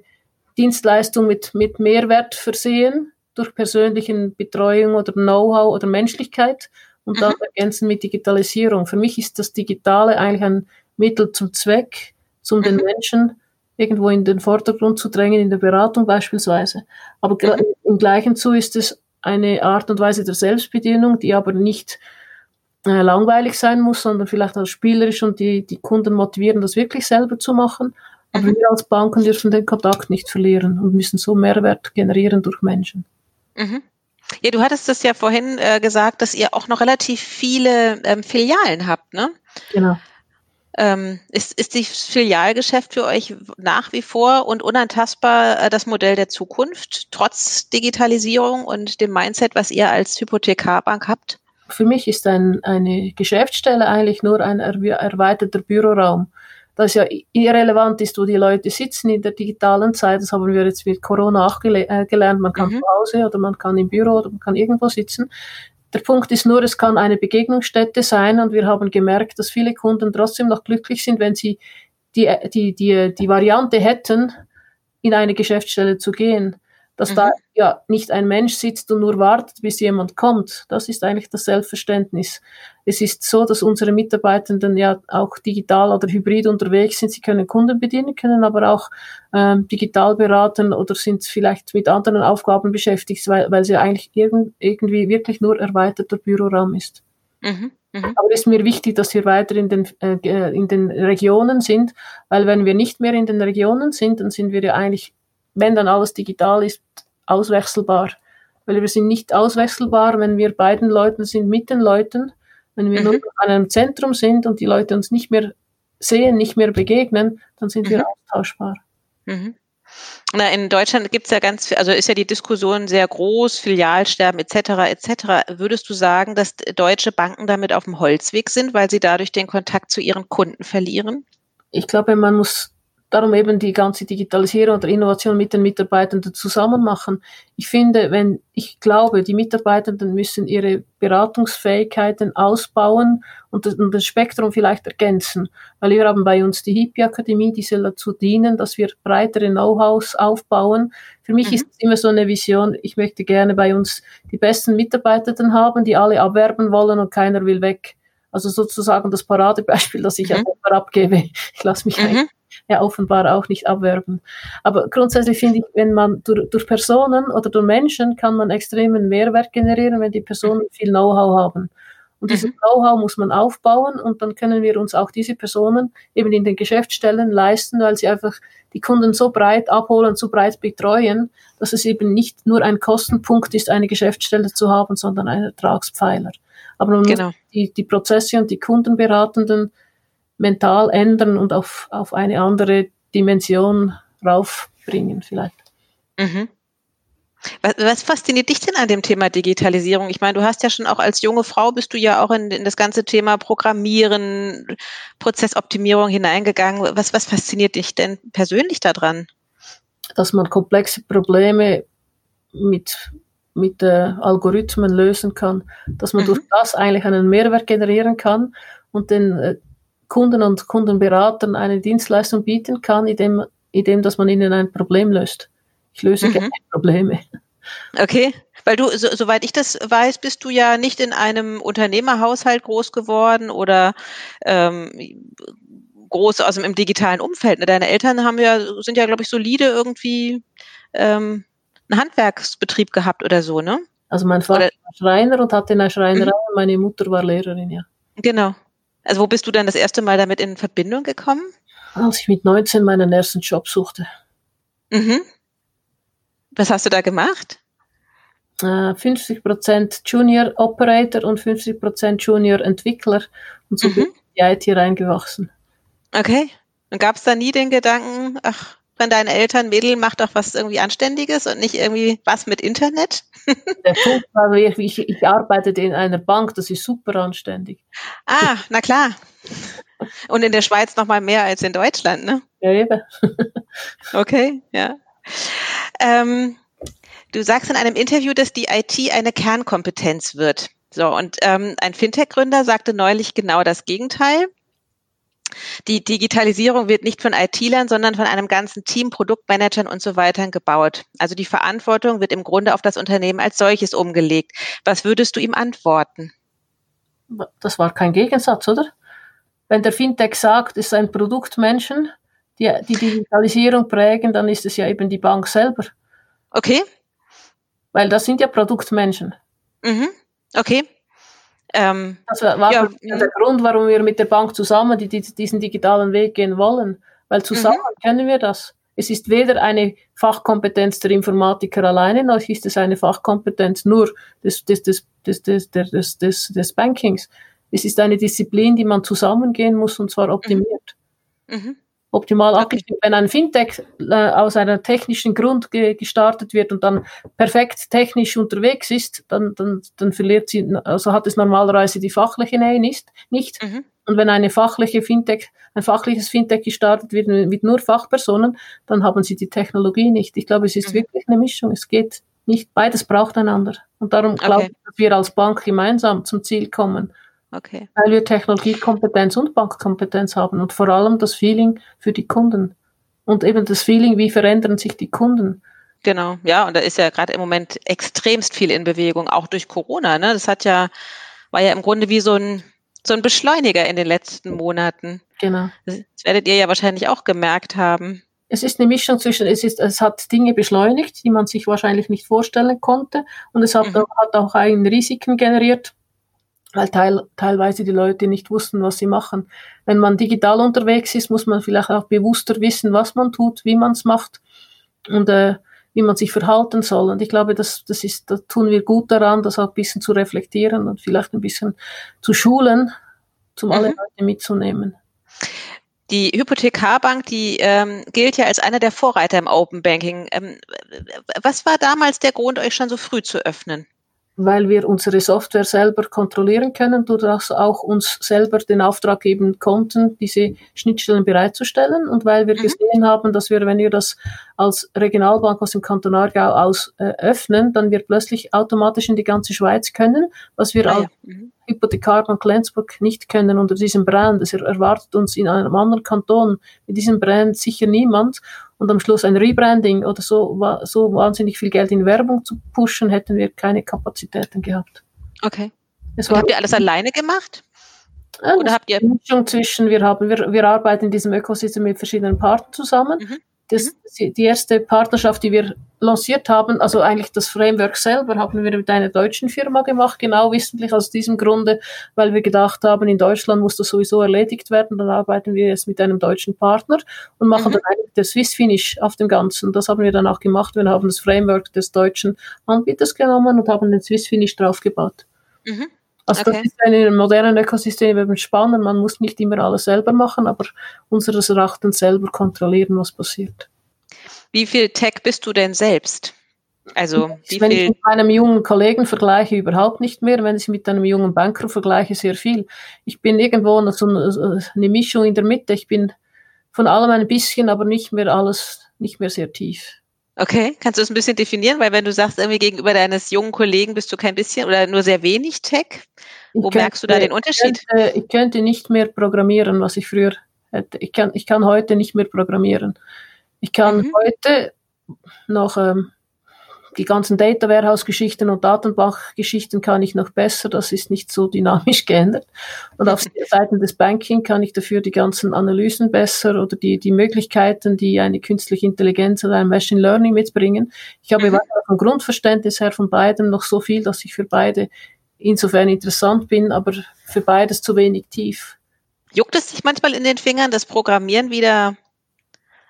Dienstleistung mit, mit Mehrwert versehen durch persönlichen Betreuung oder Know-how oder Menschlichkeit und dann mhm. ergänzen mit Digitalisierung. Für mich ist das Digitale eigentlich ein Mittel zum Zweck, um den mhm. Menschen irgendwo in den Vordergrund zu drängen, in der Beratung beispielsweise. Aber mhm. im gleichen zu ist es eine Art und Weise der Selbstbedienung, die aber nicht äh, langweilig sein muss, sondern vielleicht auch spielerisch und die, die Kunden motivieren, das wirklich selber zu machen. Aber mhm. wir als Banken dürfen den Kontakt nicht verlieren und müssen so Mehrwert generieren durch Menschen. Mhm. Ja, du hattest es ja vorhin äh, gesagt, dass ihr auch noch relativ viele ähm, Filialen habt, ne? Genau. Ähm, ist, ist das Filialgeschäft für euch nach wie vor und unantastbar äh, das Modell der Zukunft, trotz Digitalisierung und dem Mindset, was ihr als Hypothekarbank habt? Für mich ist ein, eine Geschäftsstelle eigentlich nur ein erweiterter Büroraum. Das ja irrelevant ist, wo die Leute sitzen in der digitalen Zeit. Das haben wir jetzt mit Corona auch äh, gelernt. Man kann mhm. zu Hause oder man kann im Büro oder man kann irgendwo sitzen. Der Punkt ist nur, es kann eine Begegnungsstätte sein und wir haben gemerkt, dass viele Kunden trotzdem noch glücklich sind, wenn sie die, die, die, die Variante hätten, in eine Geschäftsstelle zu gehen dass mhm. da ja nicht ein Mensch sitzt und nur wartet, bis jemand kommt. Das ist eigentlich das Selbstverständnis. Es ist so, dass unsere Mitarbeitenden ja auch digital oder hybrid unterwegs sind. Sie können Kunden bedienen, können aber auch ähm, digital beraten oder sind vielleicht mit anderen Aufgaben beschäftigt, weil, weil sie eigentlich irgend, irgendwie wirklich nur erweiterter Büroraum ist. Mhm. Mhm. Aber es ist mir wichtig, dass wir weiter in den, äh, in den Regionen sind, weil wenn wir nicht mehr in den Regionen sind, dann sind wir ja eigentlich wenn dann alles digital ist, auswechselbar. Weil wir sind nicht auswechselbar, wenn wir beiden Leuten sind mit den Leuten. Wenn wir mhm. nur an einem Zentrum sind und die Leute uns nicht mehr sehen, nicht mehr begegnen, dann sind mhm. wir austauschbar. Mhm. Na, in Deutschland gibt es ja ganz also ist ja die Diskussion sehr groß, Filialsterben etc. etc. Würdest du sagen, dass deutsche Banken damit auf dem Holzweg sind, weil sie dadurch den Kontakt zu ihren Kunden verlieren? Ich glaube, man muss darum eben die ganze Digitalisierung oder Innovation mit den Mitarbeitenden zusammen machen. Ich finde, wenn, ich glaube, die Mitarbeitenden müssen ihre Beratungsfähigkeiten ausbauen und das, und das Spektrum vielleicht ergänzen. Weil wir haben bei uns die Hippie-Akademie, die soll dazu dienen, dass wir breitere Know-hows aufbauen. Für mich mhm. ist es immer so eine Vision, ich möchte gerne bei uns die besten Mitarbeitenden haben, die alle abwerben wollen und keiner will weg. Also sozusagen das Paradebeispiel, das ich mhm. abgebe. Ich lasse mich mhm ja offenbar auch nicht abwerben. Aber grundsätzlich finde ich, wenn man durch, durch Personen oder durch Menschen kann man extremen Mehrwert generieren, wenn die Personen mhm. viel Know-how haben. Und dieses mhm. Know-how muss man aufbauen und dann können wir uns auch diese Personen eben in den Geschäftsstellen leisten, weil sie einfach die Kunden so breit abholen, so breit betreuen, dass es eben nicht nur ein Kostenpunkt ist, eine Geschäftsstelle zu haben, sondern ein Ertragspfeiler. Aber man genau. muss die, die Prozesse und die Kundenberatenden mental ändern und auf, auf eine andere Dimension raufbringen vielleicht. Mhm. Was, was, fasziniert dich denn an dem Thema Digitalisierung? Ich meine, du hast ja schon auch als junge Frau bist du ja auch in, in das ganze Thema Programmieren, Prozessoptimierung hineingegangen. Was, was fasziniert dich denn persönlich daran? Dass man komplexe Probleme mit, mit äh, Algorithmen lösen kann, dass man mhm. durch das eigentlich einen Mehrwert generieren kann und den, äh, Kunden und Kundenberatern eine Dienstleistung bieten kann, indem, indem dass man ihnen ein Problem löst. Ich löse mhm. gerne Probleme. Okay, weil du, so, soweit ich das weiß, bist du ja nicht in einem Unternehmerhaushalt groß geworden oder ähm, groß aus dem im digitalen Umfeld. Ne? Deine Eltern haben ja, sind ja, glaube ich, solide irgendwie ähm, einen Handwerksbetrieb gehabt oder so, ne? Also mein Vater oder, war Schreiner und hatte eine Schreinerei, mhm. meine Mutter war Lehrerin, ja. Genau. Also wo bist du dann das erste Mal damit in Verbindung gekommen? Als ich mit 19 meinen ersten Job suchte. Mhm. Was hast du da gemacht? 50% äh, Junior Operator und 50% Junior Entwickler und so mhm. bin ich in die IT reingewachsen. Okay. Und gab es da nie den Gedanken, ach, wenn deine Eltern Mädel macht doch was irgendwie Anständiges und nicht irgendwie was mit Internet? Der Punkt war, ich, ich, ich arbeitete in einer Bank, das ist super anständig. Ah, na klar. Und in der Schweiz noch mal mehr als in Deutschland, ne? Ja, eben. Okay, ja. Ähm, du sagst in einem Interview, dass die IT eine Kernkompetenz wird. So, und ähm, ein Fintech-Gründer sagte neulich genau das Gegenteil. Die Digitalisierung wird nicht von IT-Lern, sondern von einem ganzen Team, Produktmanagern und so weiter gebaut. Also die Verantwortung wird im Grunde auf das Unternehmen als solches umgelegt. Was würdest du ihm antworten? Das war kein Gegensatz, oder? Wenn der Fintech sagt, es ein Produktmenschen, die die Digitalisierung prägen, dann ist es ja eben die Bank selber. Okay. Weil das sind ja Produktmenschen. Mhm. Okay. Ähm, das war ja, der Grund, warum wir mit der Bank zusammen die, die, diesen digitalen Weg gehen wollen. Weil zusammen mhm. können wir das. Es ist weder eine Fachkompetenz der Informatiker alleine, noch ist es eine Fachkompetenz nur des, des, des, des, des, des, des, des Bankings. Es ist eine Disziplin, die man zusammengehen muss und zwar mhm. optimiert. Mhm optimal abgestimmt. Wenn ein Fintech äh, aus einer technischen Grund ge gestartet wird und dann perfekt technisch unterwegs ist, dann, dann, dann verliert sie, also hat es normalerweise die fachliche Nähe nicht. nicht. Mhm. Und wenn eine fachliche Fintech, ein fachliches Fintech gestartet wird mit nur Fachpersonen, dann haben sie die Technologie nicht. Ich glaube, es ist mhm. wirklich eine Mischung. Es geht nicht, beides braucht einander. Und darum okay. glaube ich, dass wir als Bank gemeinsam zum Ziel kommen. Okay. Weil wir Technologiekompetenz und Bankkompetenz haben und vor allem das Feeling für die Kunden. Und eben das Feeling, wie verändern sich die Kunden. Genau, ja, und da ist ja gerade im Moment extremst viel in Bewegung, auch durch Corona. Ne? Das hat ja, war ja im Grunde wie so ein, so ein Beschleuniger in den letzten Monaten. Genau. Das werdet ihr ja wahrscheinlich auch gemerkt haben. Es ist eine Mischung zwischen, es ist, es hat Dinge beschleunigt, die man sich wahrscheinlich nicht vorstellen konnte, und es hat, mhm. auch, hat auch einen Risiken generiert, weil teil, teilweise die Leute nicht wussten, was sie machen. Wenn man digital unterwegs ist, muss man vielleicht auch bewusster wissen, was man tut, wie man es macht und äh, wie man sich verhalten soll. Und ich glaube, das, das ist, da tun wir gut daran, das auch ein bisschen zu reflektieren und vielleicht ein bisschen zu schulen, um mhm. alle Leute mitzunehmen. Die Hypothekarbank, die ähm, gilt ja als einer der Vorreiter im Open Banking. Ähm, was war damals der Grund, euch schon so früh zu öffnen? Weil wir unsere Software selber kontrollieren können, durch auch uns selber den Auftrag geben konnten, diese Schnittstellen bereitzustellen und weil wir mhm. gesehen haben, dass wir, wenn wir das als Regionalbank aus dem Kanton Aargau aus äh, öffnen, dann wir plötzlich automatisch in die ganze Schweiz können, was wir ah, ja. Mhm. Hypothekarbank Lenzburg nicht können unter diesem Brand. Es erwartet uns in einem anderen Kanton mit diesem Brand sicher niemand. Und am Schluss ein Rebranding oder so, so wahnsinnig viel Geld in Werbung zu pushen, hätten wir keine Kapazitäten gehabt. Okay. Es habt ihr alles alleine gemacht? Oder habt ihr Mischung zwischen, wir haben, wir, wir arbeiten in diesem Ökosystem mit verschiedenen Partnern zusammen. Mhm. Das, mhm. Die erste Partnerschaft, die wir lanciert haben, also eigentlich das Framework selber, haben wir mit einer deutschen Firma gemacht, genau wissentlich aus diesem Grunde, weil wir gedacht haben, in Deutschland muss das sowieso erledigt werden, dann arbeiten wir jetzt mit einem deutschen Partner und machen mhm. dann eigentlich das Swiss Finish auf dem Ganzen. Das haben wir dann auch gemacht. Wir haben das Framework des deutschen Anbieters genommen und haben den Swiss Finish draufgebaut. Mhm. Also okay. das ist in einem modernen Ökosystem eben spannend. Man muss nicht immer alles selber machen, aber unseres Erachtens selber kontrollieren, was passiert. Wie viel Tech bist du denn selbst? Also wie wenn viel? ich mit einem jungen Kollegen vergleiche, überhaupt nicht mehr. Wenn ich mit einem jungen Banker vergleiche, sehr viel. Ich bin irgendwo so eine Mischung in der Mitte. Ich bin von allem ein bisschen, aber nicht mehr alles, nicht mehr sehr tief. Okay, kannst du das ein bisschen definieren? Weil wenn du sagst, irgendwie gegenüber deines jungen Kollegen bist du kein bisschen oder nur sehr wenig Tech, wo könnte, merkst du da den Unterschied? Ich könnte, ich könnte, nicht mehr programmieren, was ich früher hätte. Ich kann, ich kann heute nicht mehr programmieren. Ich kann mhm. heute noch ähm, die ganzen Data Warehouse Geschichten und Datenbank-Geschichten kann ich noch besser. Das ist nicht so dynamisch geändert. Und auf Seiten des Banking kann ich dafür die ganzen Analysen besser oder die, die Möglichkeiten, die eine künstliche Intelligenz oder ein Machine Learning mitbringen. Ich habe mhm. vom Grundverständnis her von beidem noch so viel, dass ich für beide insofern interessant bin, aber für beides zu wenig tief. Juckt es dich manchmal in den Fingern, das Programmieren wieder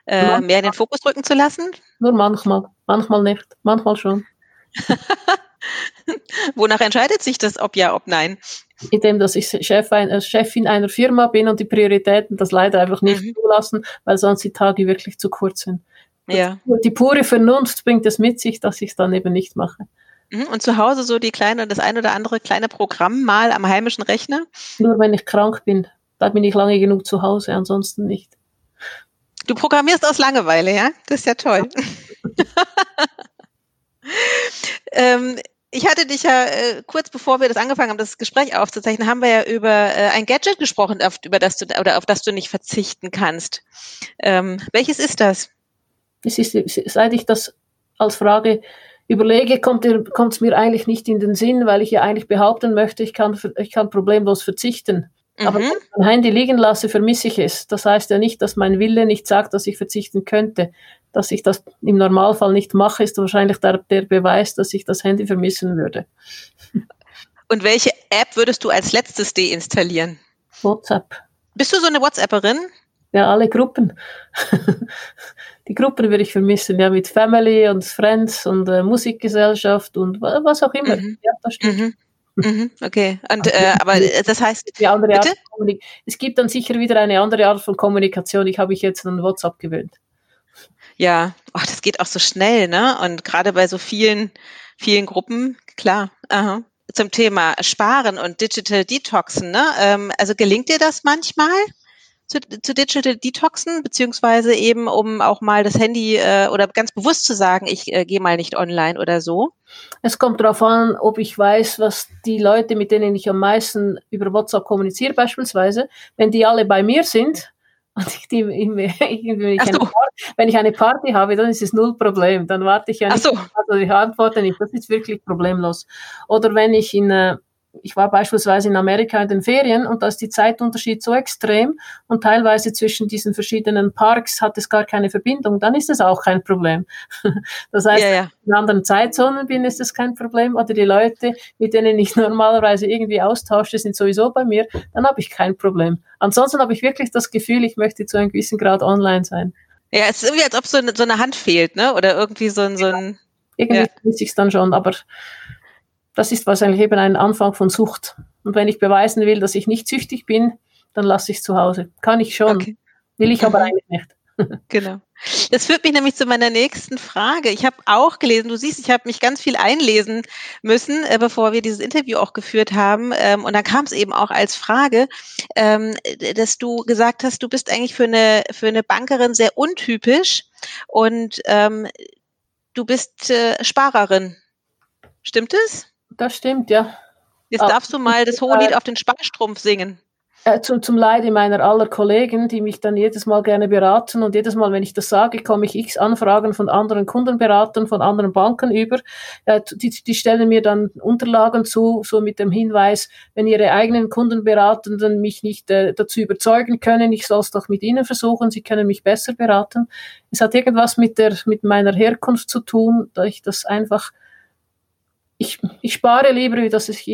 äh, mehr in den Fokus rücken zu lassen? Nur manchmal, manchmal nicht, manchmal schon. Wonach entscheidet sich das, ob ja, ob nein? Indem, dass ich Chef ein, äh, Chefin einer Firma bin und die Prioritäten das leider einfach nicht mhm. zulassen, weil sonst die Tage wirklich zu kurz sind. Ja. Die pure Vernunft bringt es mit sich, dass ich es dann eben nicht mache. Mhm. Und zu Hause so die kleine, das ein oder andere kleine Programm mal am heimischen Rechner? Nur wenn ich krank bin. Da bin ich lange genug zu Hause, ansonsten nicht. Du programmierst aus Langeweile, ja? Das ist ja toll. ähm, ich hatte dich ja äh, kurz bevor wir das angefangen haben, das Gespräch aufzuzeichnen, haben wir ja über äh, ein Gadget gesprochen, auf, über das du oder auf das du nicht verzichten kannst. Ähm, welches ist das? Es ist, seit ich das als Frage überlege, kommt es mir eigentlich nicht in den Sinn, weil ich ja eigentlich behaupten möchte, ich kann, ich kann problemlos verzichten. Aber mhm. wenn ich mein Handy liegen lasse, vermisse ich es. Das heißt ja nicht, dass mein Wille nicht sagt, dass ich verzichten könnte. Dass ich das im Normalfall nicht mache, ist wahrscheinlich der, der Beweis, dass ich das Handy vermissen würde. Und welche App würdest du als letztes deinstallieren? WhatsApp. Bist du so eine WhatsApperin? Ja, alle Gruppen. Die Gruppen würde ich vermissen, ja, mit Family und Friends und äh, Musikgesellschaft und was auch immer. Mhm. Ja, das stimmt. Mhm. Mhm, okay, und äh, aber das heißt, es gibt dann sicher wieder eine andere Art von Kommunikation. Ich habe mich jetzt an WhatsApp gewöhnt. Ja, oh, das geht auch so schnell, ne? Und gerade bei so vielen, vielen Gruppen, klar. Aha. Zum Thema Sparen und Digital Detoxen, ne? Ähm, also gelingt dir das manchmal? Zu, zu Digital Detoxen, beziehungsweise eben, um auch mal das Handy äh, oder ganz bewusst zu sagen, ich äh, gehe mal nicht online oder so? Es kommt darauf an, ob ich weiß, was die Leute, mit denen ich am meisten über WhatsApp kommuniziere, beispielsweise, wenn die alle bei mir sind, und ich die, wenn, ich so. Party, wenn ich eine Party habe, dann ist es null Problem. Dann warte ich ja nicht, so. also ich antworte nicht. Das ist wirklich problemlos. Oder wenn ich in, äh, ich war beispielsweise in Amerika in den Ferien und da ist die Zeitunterschied so extrem und teilweise zwischen diesen verschiedenen Parks hat es gar keine Verbindung, dann ist es auch kein Problem. Das heißt, ja, ja. in anderen Zeitzonen bin, ist es kein Problem oder die Leute, mit denen ich normalerweise irgendwie austausche, sind sowieso bei mir, dann habe ich kein Problem. Ansonsten habe ich wirklich das Gefühl, ich möchte zu einem gewissen Grad online sein. Ja, es ist irgendwie, als ob so eine, so eine Hand fehlt, ne? Oder irgendwie so ein, so ein irgendwie ja. ich es dann schon, aber das ist wahrscheinlich eben ein Anfang von Sucht. Und wenn ich beweisen will, dass ich nicht süchtig bin, dann lasse ich es zu Hause. Kann ich schon. Okay. Will ich aber mhm. eigentlich nicht. Genau. Das führt mich nämlich zu meiner nächsten Frage. Ich habe auch gelesen, du siehst, ich habe mich ganz viel einlesen müssen, äh, bevor wir dieses Interview auch geführt haben. Ähm, und dann kam es eben auch als Frage, ähm, dass du gesagt hast, du bist eigentlich für eine, für eine Bankerin sehr untypisch und ähm, du bist äh, Sparerin. Stimmt es? Das stimmt, ja. Jetzt darfst du mal das hohe Lied auf den Sparstrumpf singen. Äh, zum, zum Leide meiner aller Kollegen, die mich dann jedes Mal gerne beraten und jedes Mal, wenn ich das sage, komme ich x Anfragen von anderen Kundenberatern, von anderen Banken über. Äh, die, die stellen mir dann Unterlagen zu, so mit dem Hinweis, wenn ihre eigenen Kundenberatenden mich nicht äh, dazu überzeugen können, ich soll es doch mit ihnen versuchen, sie können mich besser beraten. Es hat irgendwas mit der, mit meiner Herkunft zu tun, da ich das einfach ich, ich spare lieber, wie dass ich,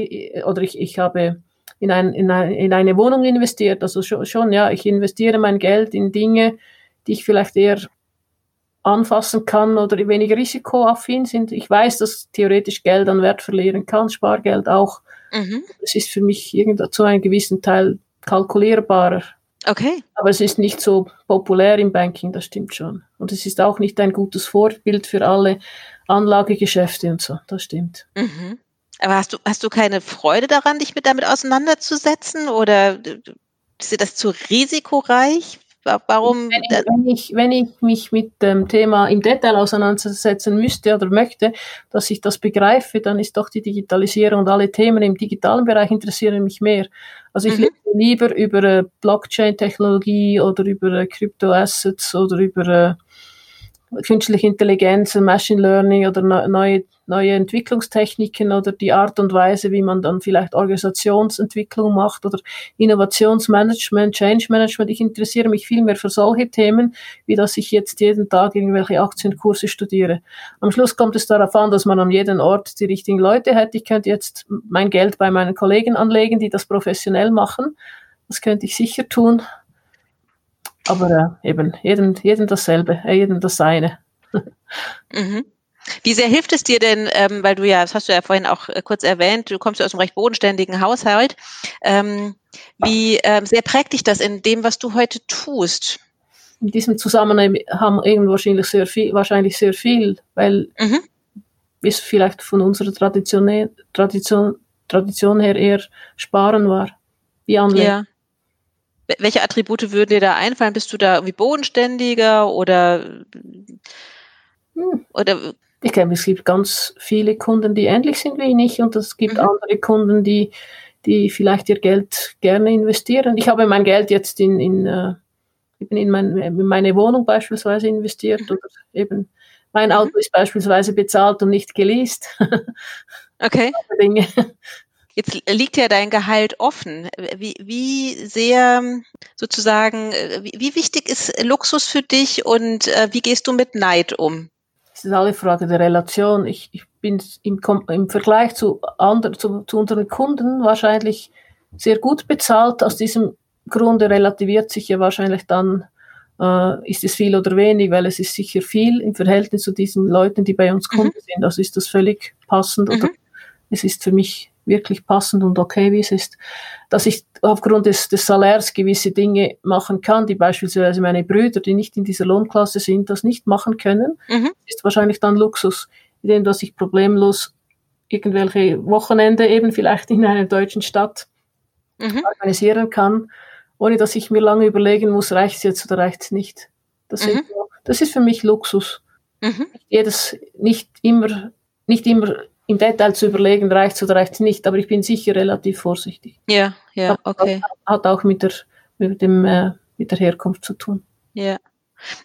oder ich, ich habe in, ein, in, ein, in eine Wohnung investiert. Also schon, schon, ja, ich investiere mein Geld in Dinge, die ich vielleicht eher anfassen kann oder weniger risikoaffin sind. Ich weiß, dass theoretisch Geld an Wert verlieren kann, Spargeld auch. Mhm. Es ist für mich irgendwo zu einem gewissen Teil kalkulierbarer. Okay. Aber es ist nicht so populär im Banking, das stimmt schon. Und es ist auch nicht ein gutes Vorbild für alle Anlagegeschäfte und so, das stimmt. Mhm. Aber hast du, hast du keine Freude daran, dich mit damit auseinanderzusetzen oder ist das zu risikoreich? Warum? Wenn ich, wenn ich, wenn ich mich mit dem Thema im Detail auseinandersetzen müsste oder möchte, dass ich das begreife, dann ist doch die Digitalisierung und alle Themen im digitalen Bereich interessieren mich mehr. Also ich mhm. lese lieber über äh, Blockchain-Technologie oder über äh, Crypto-Assets oder über äh, künstliche Intelligenz, Machine Learning oder neue, neue Entwicklungstechniken oder die Art und Weise, wie man dann vielleicht Organisationsentwicklung macht oder Innovationsmanagement, Change Management. Ich interessiere mich viel mehr für solche Themen, wie dass ich jetzt jeden Tag irgendwelche Aktienkurse studiere. Am Schluss kommt es darauf an, dass man an jedem Ort die richtigen Leute hat. Ich könnte jetzt mein Geld bei meinen Kollegen anlegen, die das professionell machen. Das könnte ich sicher tun. Aber äh, eben, jedem, jedem dasselbe, äh, jedem das seine. mhm. Wie sehr hilft es dir denn, ähm, weil du ja, das hast du ja vorhin auch äh, kurz erwähnt, du kommst ja aus einem recht bodenständigen Haushalt, ähm, wie ähm, sehr prägt dich das in dem, was du heute tust? In diesem Zusammenhang haben wahrscheinlich sehr viel, wahrscheinlich sehr viel, weil mhm. wir vielleicht von unserer Tradition, Tradition, Tradition her eher sparen war, wie Anlegen. Ja. Welche Attribute würden dir da einfallen? Bist du da irgendwie bodenständiger oder, hm. oder? Ich glaube, es gibt ganz viele Kunden, die ähnlich sind wie ich und es gibt mhm. andere Kunden, die, die vielleicht ihr Geld gerne investieren. Ich habe mein Geld jetzt in, in, äh, in, mein, in meine Wohnung beispielsweise investiert mhm. oder eben mein Auto mhm. ist beispielsweise bezahlt und nicht geleast. Okay. Jetzt liegt ja dein Gehalt offen. Wie, wie sehr sozusagen, wie, wie wichtig ist Luxus für dich und äh, wie gehst du mit Neid um? Das ist alle Frage der Relation. Ich, ich bin im, im Vergleich zu, anderen, zu, zu unseren Kunden wahrscheinlich sehr gut bezahlt. Aus diesem Grunde relativiert sich ja wahrscheinlich dann, äh, ist es viel oder wenig, weil es ist sicher viel im Verhältnis zu diesen Leuten, die bei uns Kunden mhm. sind. Also ist das völlig passend mhm. oder es ist für mich wirklich passend und okay, wie es ist. Dass ich aufgrund des, des Salärs gewisse Dinge machen kann, die beispielsweise meine Brüder, die nicht in dieser Lohnklasse sind, das nicht machen können, mhm. ist wahrscheinlich dann Luxus, in dem, dass ich problemlos irgendwelche Wochenende eben vielleicht in einer deutschen Stadt mhm. organisieren kann, ohne dass ich mir lange überlegen muss, reicht es jetzt oder reicht es nicht. Das, mhm. ist, das ist für mich Luxus. Mhm. Jedes, nicht immer, nicht immer im Detail zu überlegen, reicht es oder reicht es nicht, aber ich bin sicher relativ vorsichtig. Ja, ja, okay. Hat, auch mit der, mit dem, äh, mit der Herkunft zu tun. Ja.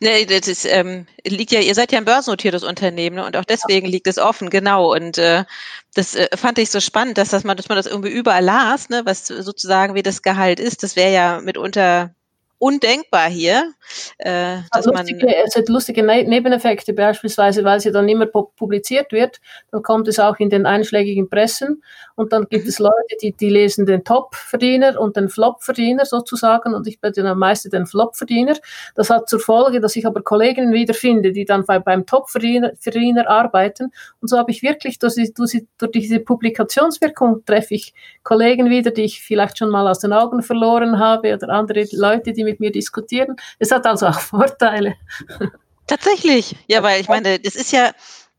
Nee, das ist, ähm, liegt ja, ihr seid ja ein börsennotiertes Unternehmen ne, und auch deswegen liegt es offen, genau. Und äh, das äh, fand ich so spannend, dass, das man, dass man das irgendwie überall las, ne, was sozusagen wie das Gehalt ist. Das wäre ja mitunter undenkbar hier. Äh, dass lustige, man es hat lustige ne Nebeneffekte, beispielsweise, weil sie dann immer publiziert wird, dann kommt es auch in den einschlägigen Pressen und dann gibt mhm. es Leute, die, die lesen den Top-Verdiener und den Flop-Verdiener sozusagen und ich bin dann am meisten den Flop-Verdiener. Das hat zur Folge, dass ich aber Kolleginnen wiederfinde, die dann beim Top-Verdiener arbeiten und so habe ich wirklich durch, durch, durch diese Publikationswirkung treffe ich Kollegen wieder, die ich vielleicht schon mal aus den Augen verloren habe oder andere Leute, die mit mir diskutieren. Es hat also auch Vorteile. Tatsächlich, ja, weil ich meine, das ist ja.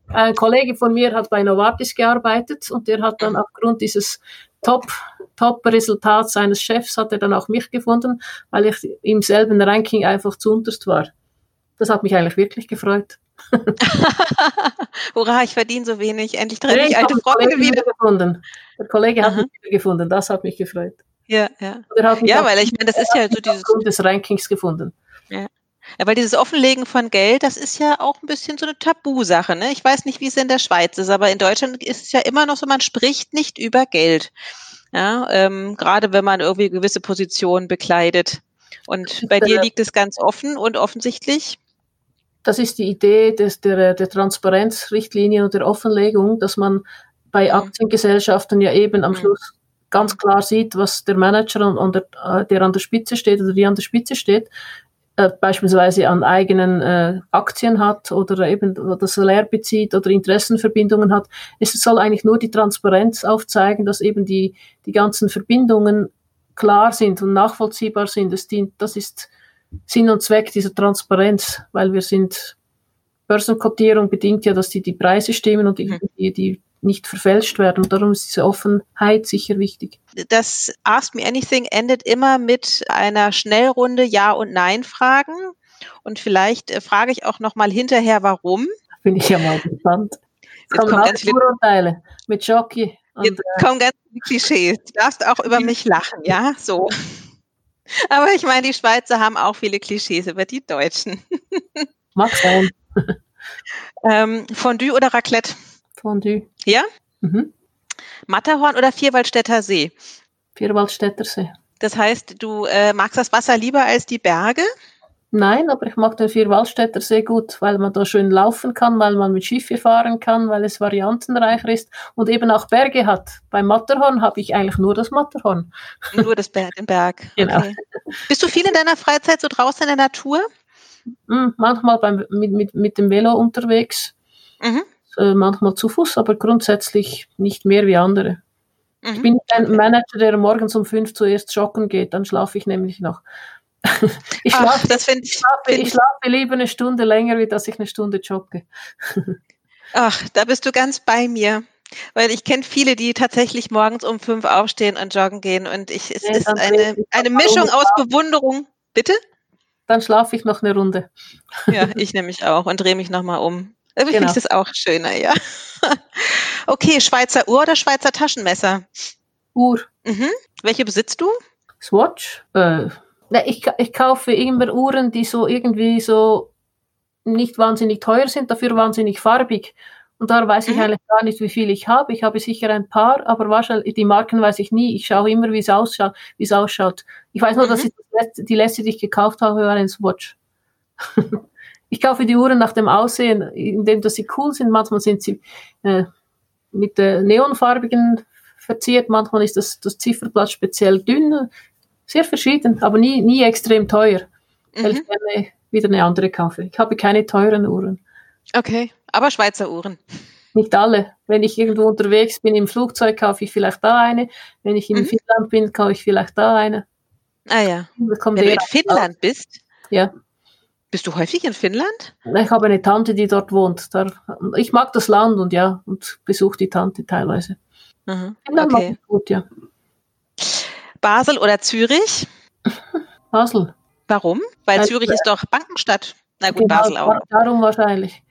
Ein Kollege von mir hat bei Novartis gearbeitet und der hat dann aufgrund dieses Top, Top-Resultat seines Chefs hat er dann auch mich gefunden, weil ich im selben Ranking einfach zu unterst war. Das hat mich eigentlich wirklich gefreut. Hurra, ich verdiene so wenig. Endlich treffe ich alte Freunde wieder. Gefunden. Der Kollege hat Aha. mich wieder gefunden. Das hat mich gefreut. Ja, ja. ja, weil ich meine, das ist ja so dieses. des Rankings gefunden. Ja. Ja, weil dieses Offenlegen von Geld, das ist ja auch ein bisschen so eine Tabusache. Ne? Ich weiß nicht, wie es in der Schweiz ist, aber in Deutschland ist es ja immer noch so, man spricht nicht über Geld. Ja, ähm, gerade wenn man irgendwie gewisse Positionen bekleidet. Und bei dir liegt es ganz offen und offensichtlich. Das ist die Idee des, der, der Transparenzrichtlinie und der Offenlegung, dass man bei mhm. Aktiengesellschaften ja eben am mhm. Schluss ganz klar sieht, was der Manager und der, äh, der, an der Spitze steht oder die an der Spitze steht, äh, beispielsweise an eigenen äh, Aktien hat oder eben das Salär bezieht oder Interessenverbindungen hat. Es soll eigentlich nur die Transparenz aufzeigen, dass eben die, die ganzen Verbindungen klar sind und nachvollziehbar sind. Das, dient, das ist Sinn und Zweck dieser Transparenz, weil wir sind Börsenkotierung bedingt ja, dass die, die Preise stimmen und die, mhm. die, die nicht verfälscht werden. Darum ist diese Offenheit sicher wichtig. Das Ask Me Anything endet immer mit einer Schnellrunde Ja- und Nein-Fragen. Und vielleicht äh, frage ich auch noch mal hinterher, warum. Bin ich ja mal gespannt. Jetzt kommen ganz viele Vorurteile mit Jockey. Jetzt äh, kommen ganz viele Klischees. Du darfst auch über mich lachen, ja? So. Aber ich meine, die Schweizer haben auch viele Klischees über die Deutschen. Mag sein. ähm, Fondue oder Raclette? Fondue. Ja? Mhm. Matterhorn oder Vierwaldstätter See? Vierwaldstätter See. Das heißt, du äh, magst das Wasser lieber als die Berge? Nein, aber ich mag den Vierwaldstätter See gut, weil man da schön laufen kann, weil man mit Schiffe fahren kann, weil es variantenreicher ist und eben auch Berge hat. Beim Matterhorn habe ich eigentlich nur das Matterhorn. Nur das Berg, den Berg. Genau. Okay. Bist du viel in deiner Freizeit so draußen in der Natur? Hm, manchmal beim, mit, mit, mit dem Velo unterwegs. Mhm äh, manchmal zu Fuß, aber grundsätzlich nicht mehr wie andere. Mhm. Ich bin ein Manager, der morgens um fünf zuerst joggen geht, dann schlafe ich nämlich noch. ich, schlafe, Ach, ich, ich, schlafe, ich schlafe lieber eine Stunde länger, wie dass ich eine Stunde jogge. Ach, da bist du ganz bei mir. Weil ich kenne viele, die tatsächlich morgens um fünf aufstehen und joggen gehen. Und ich, es nee, ist eine, eine Mischung aus Bewunderung. Bitte? Dann schlafe ich noch eine Runde. Ja, ich nämlich auch und drehe mich nochmal um. Irgendwie genau. finde ich das auch schöner, ja. Okay, Schweizer Uhr oder Schweizer Taschenmesser? Uhr. Mhm. Welche besitzt du? Swatch. Äh, ich, ich kaufe immer Uhren, die so irgendwie so nicht wahnsinnig teuer sind, dafür wahnsinnig farbig. Und da weiß ich mhm. eigentlich gar nicht, wie viel ich habe. Ich habe sicher ein paar, aber wahrscheinlich die Marken weiß ich nie. Ich schaue immer, wie es ausschaut. Wie es ausschaut. Ich weiß nur, mhm. dass ich letzte, die letzte, die ich gekauft habe, war ein Swatch. ich kaufe die Uhren nach dem Aussehen, indem dass sie cool sind. Manchmal sind sie äh, mit äh, neonfarbigen verziert, manchmal ist das, das Zifferblatt speziell dünn. Sehr verschieden, aber nie, nie extrem teuer. Mhm. Weil ich gerne wieder eine andere kaufe. Ich habe keine teuren Uhren. Okay, aber Schweizer Uhren. Nicht alle. Wenn ich irgendwo unterwegs bin im Flugzeug, kaufe ich vielleicht da eine. Wenn ich in mhm. Finnland bin, kaufe ich vielleicht da eine. Ah ja. Wenn du in Finnland bist? Ja. Bist du häufig in Finnland? Ich habe eine Tante, die dort wohnt. Da, ich mag das Land und ja, und besuche die Tante teilweise. Mhm. Finnland okay. mag ich gut, ja. Basel oder Zürich? Basel. Warum? Weil also, Zürich ist doch Bankenstadt. Na gut, genau, Basel auch. Darum wahrscheinlich.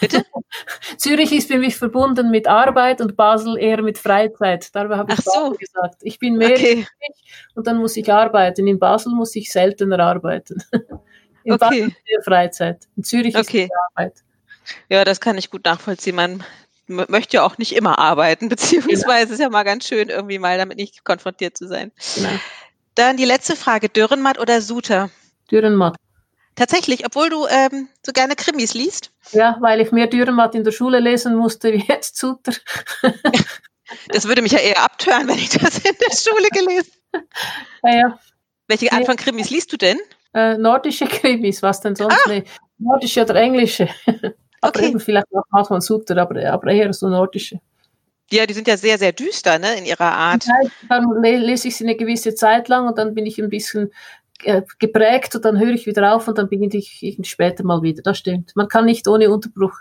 Bitte? Zürich ist für mich verbunden mit Arbeit und Basel eher mit Freizeit. Darüber habe ich so. gesagt. Ich bin mehr okay. und dann muss ich arbeiten. In Basel muss ich seltener arbeiten. In okay. Basel ist eher Freizeit. In Zürich okay. ist Arbeit. Ja, das kann ich gut nachvollziehen. Man möchte ja auch nicht immer arbeiten, beziehungsweise genau. ist ja mal ganz schön, irgendwie mal damit nicht konfrontiert zu sein. Genau. Dann die letzte Frage: Dürrenmatt oder Suter? Dürrenmatt. Tatsächlich, obwohl du ähm, so gerne Krimis liest? Ja, weil ich mehr Dürrenmatt in der Schule lesen musste wie jetzt Suter. das würde mich ja eher abtören, wenn ich das in der Schule gelesen ja, ja. Welche Art von Krimis liest du denn? Äh, nordische Krimis, was denn sonst? Ah. Nordische oder englische. aber okay. eben vielleicht auch manchmal Suter, aber, aber eher so nordische. Ja, die sind ja sehr, sehr düster ne, in ihrer Art. Ja, dann lese ich sie eine gewisse Zeit lang und dann bin ich ein bisschen äh, geprägt und dann höre ich wieder auf und dann beginne ich später mal wieder. Das stimmt. Man kann nicht ohne Unterbruch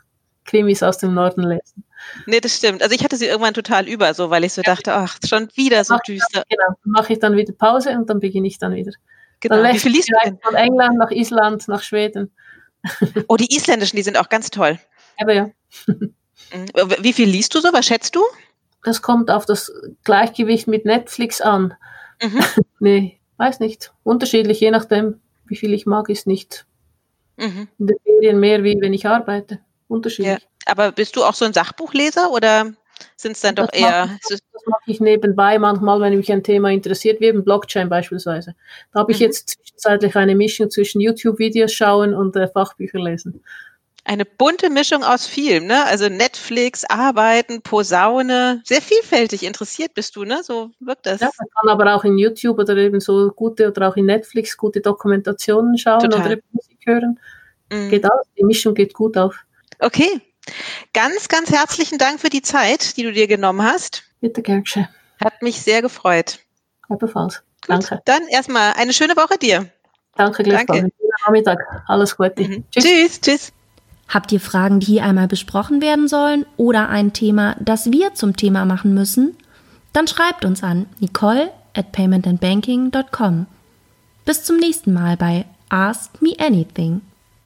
Krimis aus dem Norden lesen. Nee, das stimmt. Also ich hatte sie irgendwann total über, so weil ich so dachte, ach, schon wieder so düster. Dann, genau, dann mache ich dann wieder Pause und dann beginne ich dann wieder. Genau. Dann Wie liest du denn? Von England nach Island, nach Schweden. Oh, die isländischen, die sind auch ganz toll. Aber ja. Mhm. Wie viel liest du so? Was schätzt du? Das kommt auf das Gleichgewicht mit Netflix an. Mhm. nee, weiß nicht, unterschiedlich, je nachdem, wie viel ich mag, ist nicht mhm. in den Ferien mehr, wie wenn ich arbeite. Unterschiedlich. Ja. Aber bist du auch so ein Sachbuchleser oder sind es dann doch das eher. Mache das, das mache ich nebenbei manchmal, wenn mich ein Thema interessiert, wie eben Blockchain beispielsweise. Da habe ich mhm. jetzt zwischenzeitlich eine Mischung zwischen YouTube-Videos schauen und äh, Fachbücher lesen eine bunte Mischung aus vielem, ne? Also Netflix, Arbeiten, Posaune, sehr vielfältig interessiert bist du, ne? So wirkt das. Ja, man kann aber auch in YouTube oder eben so gute oder auch in Netflix gute Dokumentationen schauen Total. oder Musik hören. Mhm. Geht aus, die Mischung geht gut auf. Okay. Ganz, ganz herzlichen Dank für die Zeit, die du dir genommen hast. Bitte, Gertsche. Hat mich sehr gefreut. Ebenfalls. Danke. Dann erstmal eine schöne Woche dir. Danke, gleichfalls. Danke. Nachmittag. Alles Gute. Mhm. Tschüss. Tschüss. Tschüss. Habt ihr Fragen, die hier einmal besprochen werden sollen oder ein Thema, das wir zum Thema machen müssen? Dann schreibt uns an nicole at paymentandbanking.com. Bis zum nächsten Mal bei Ask Me Anything.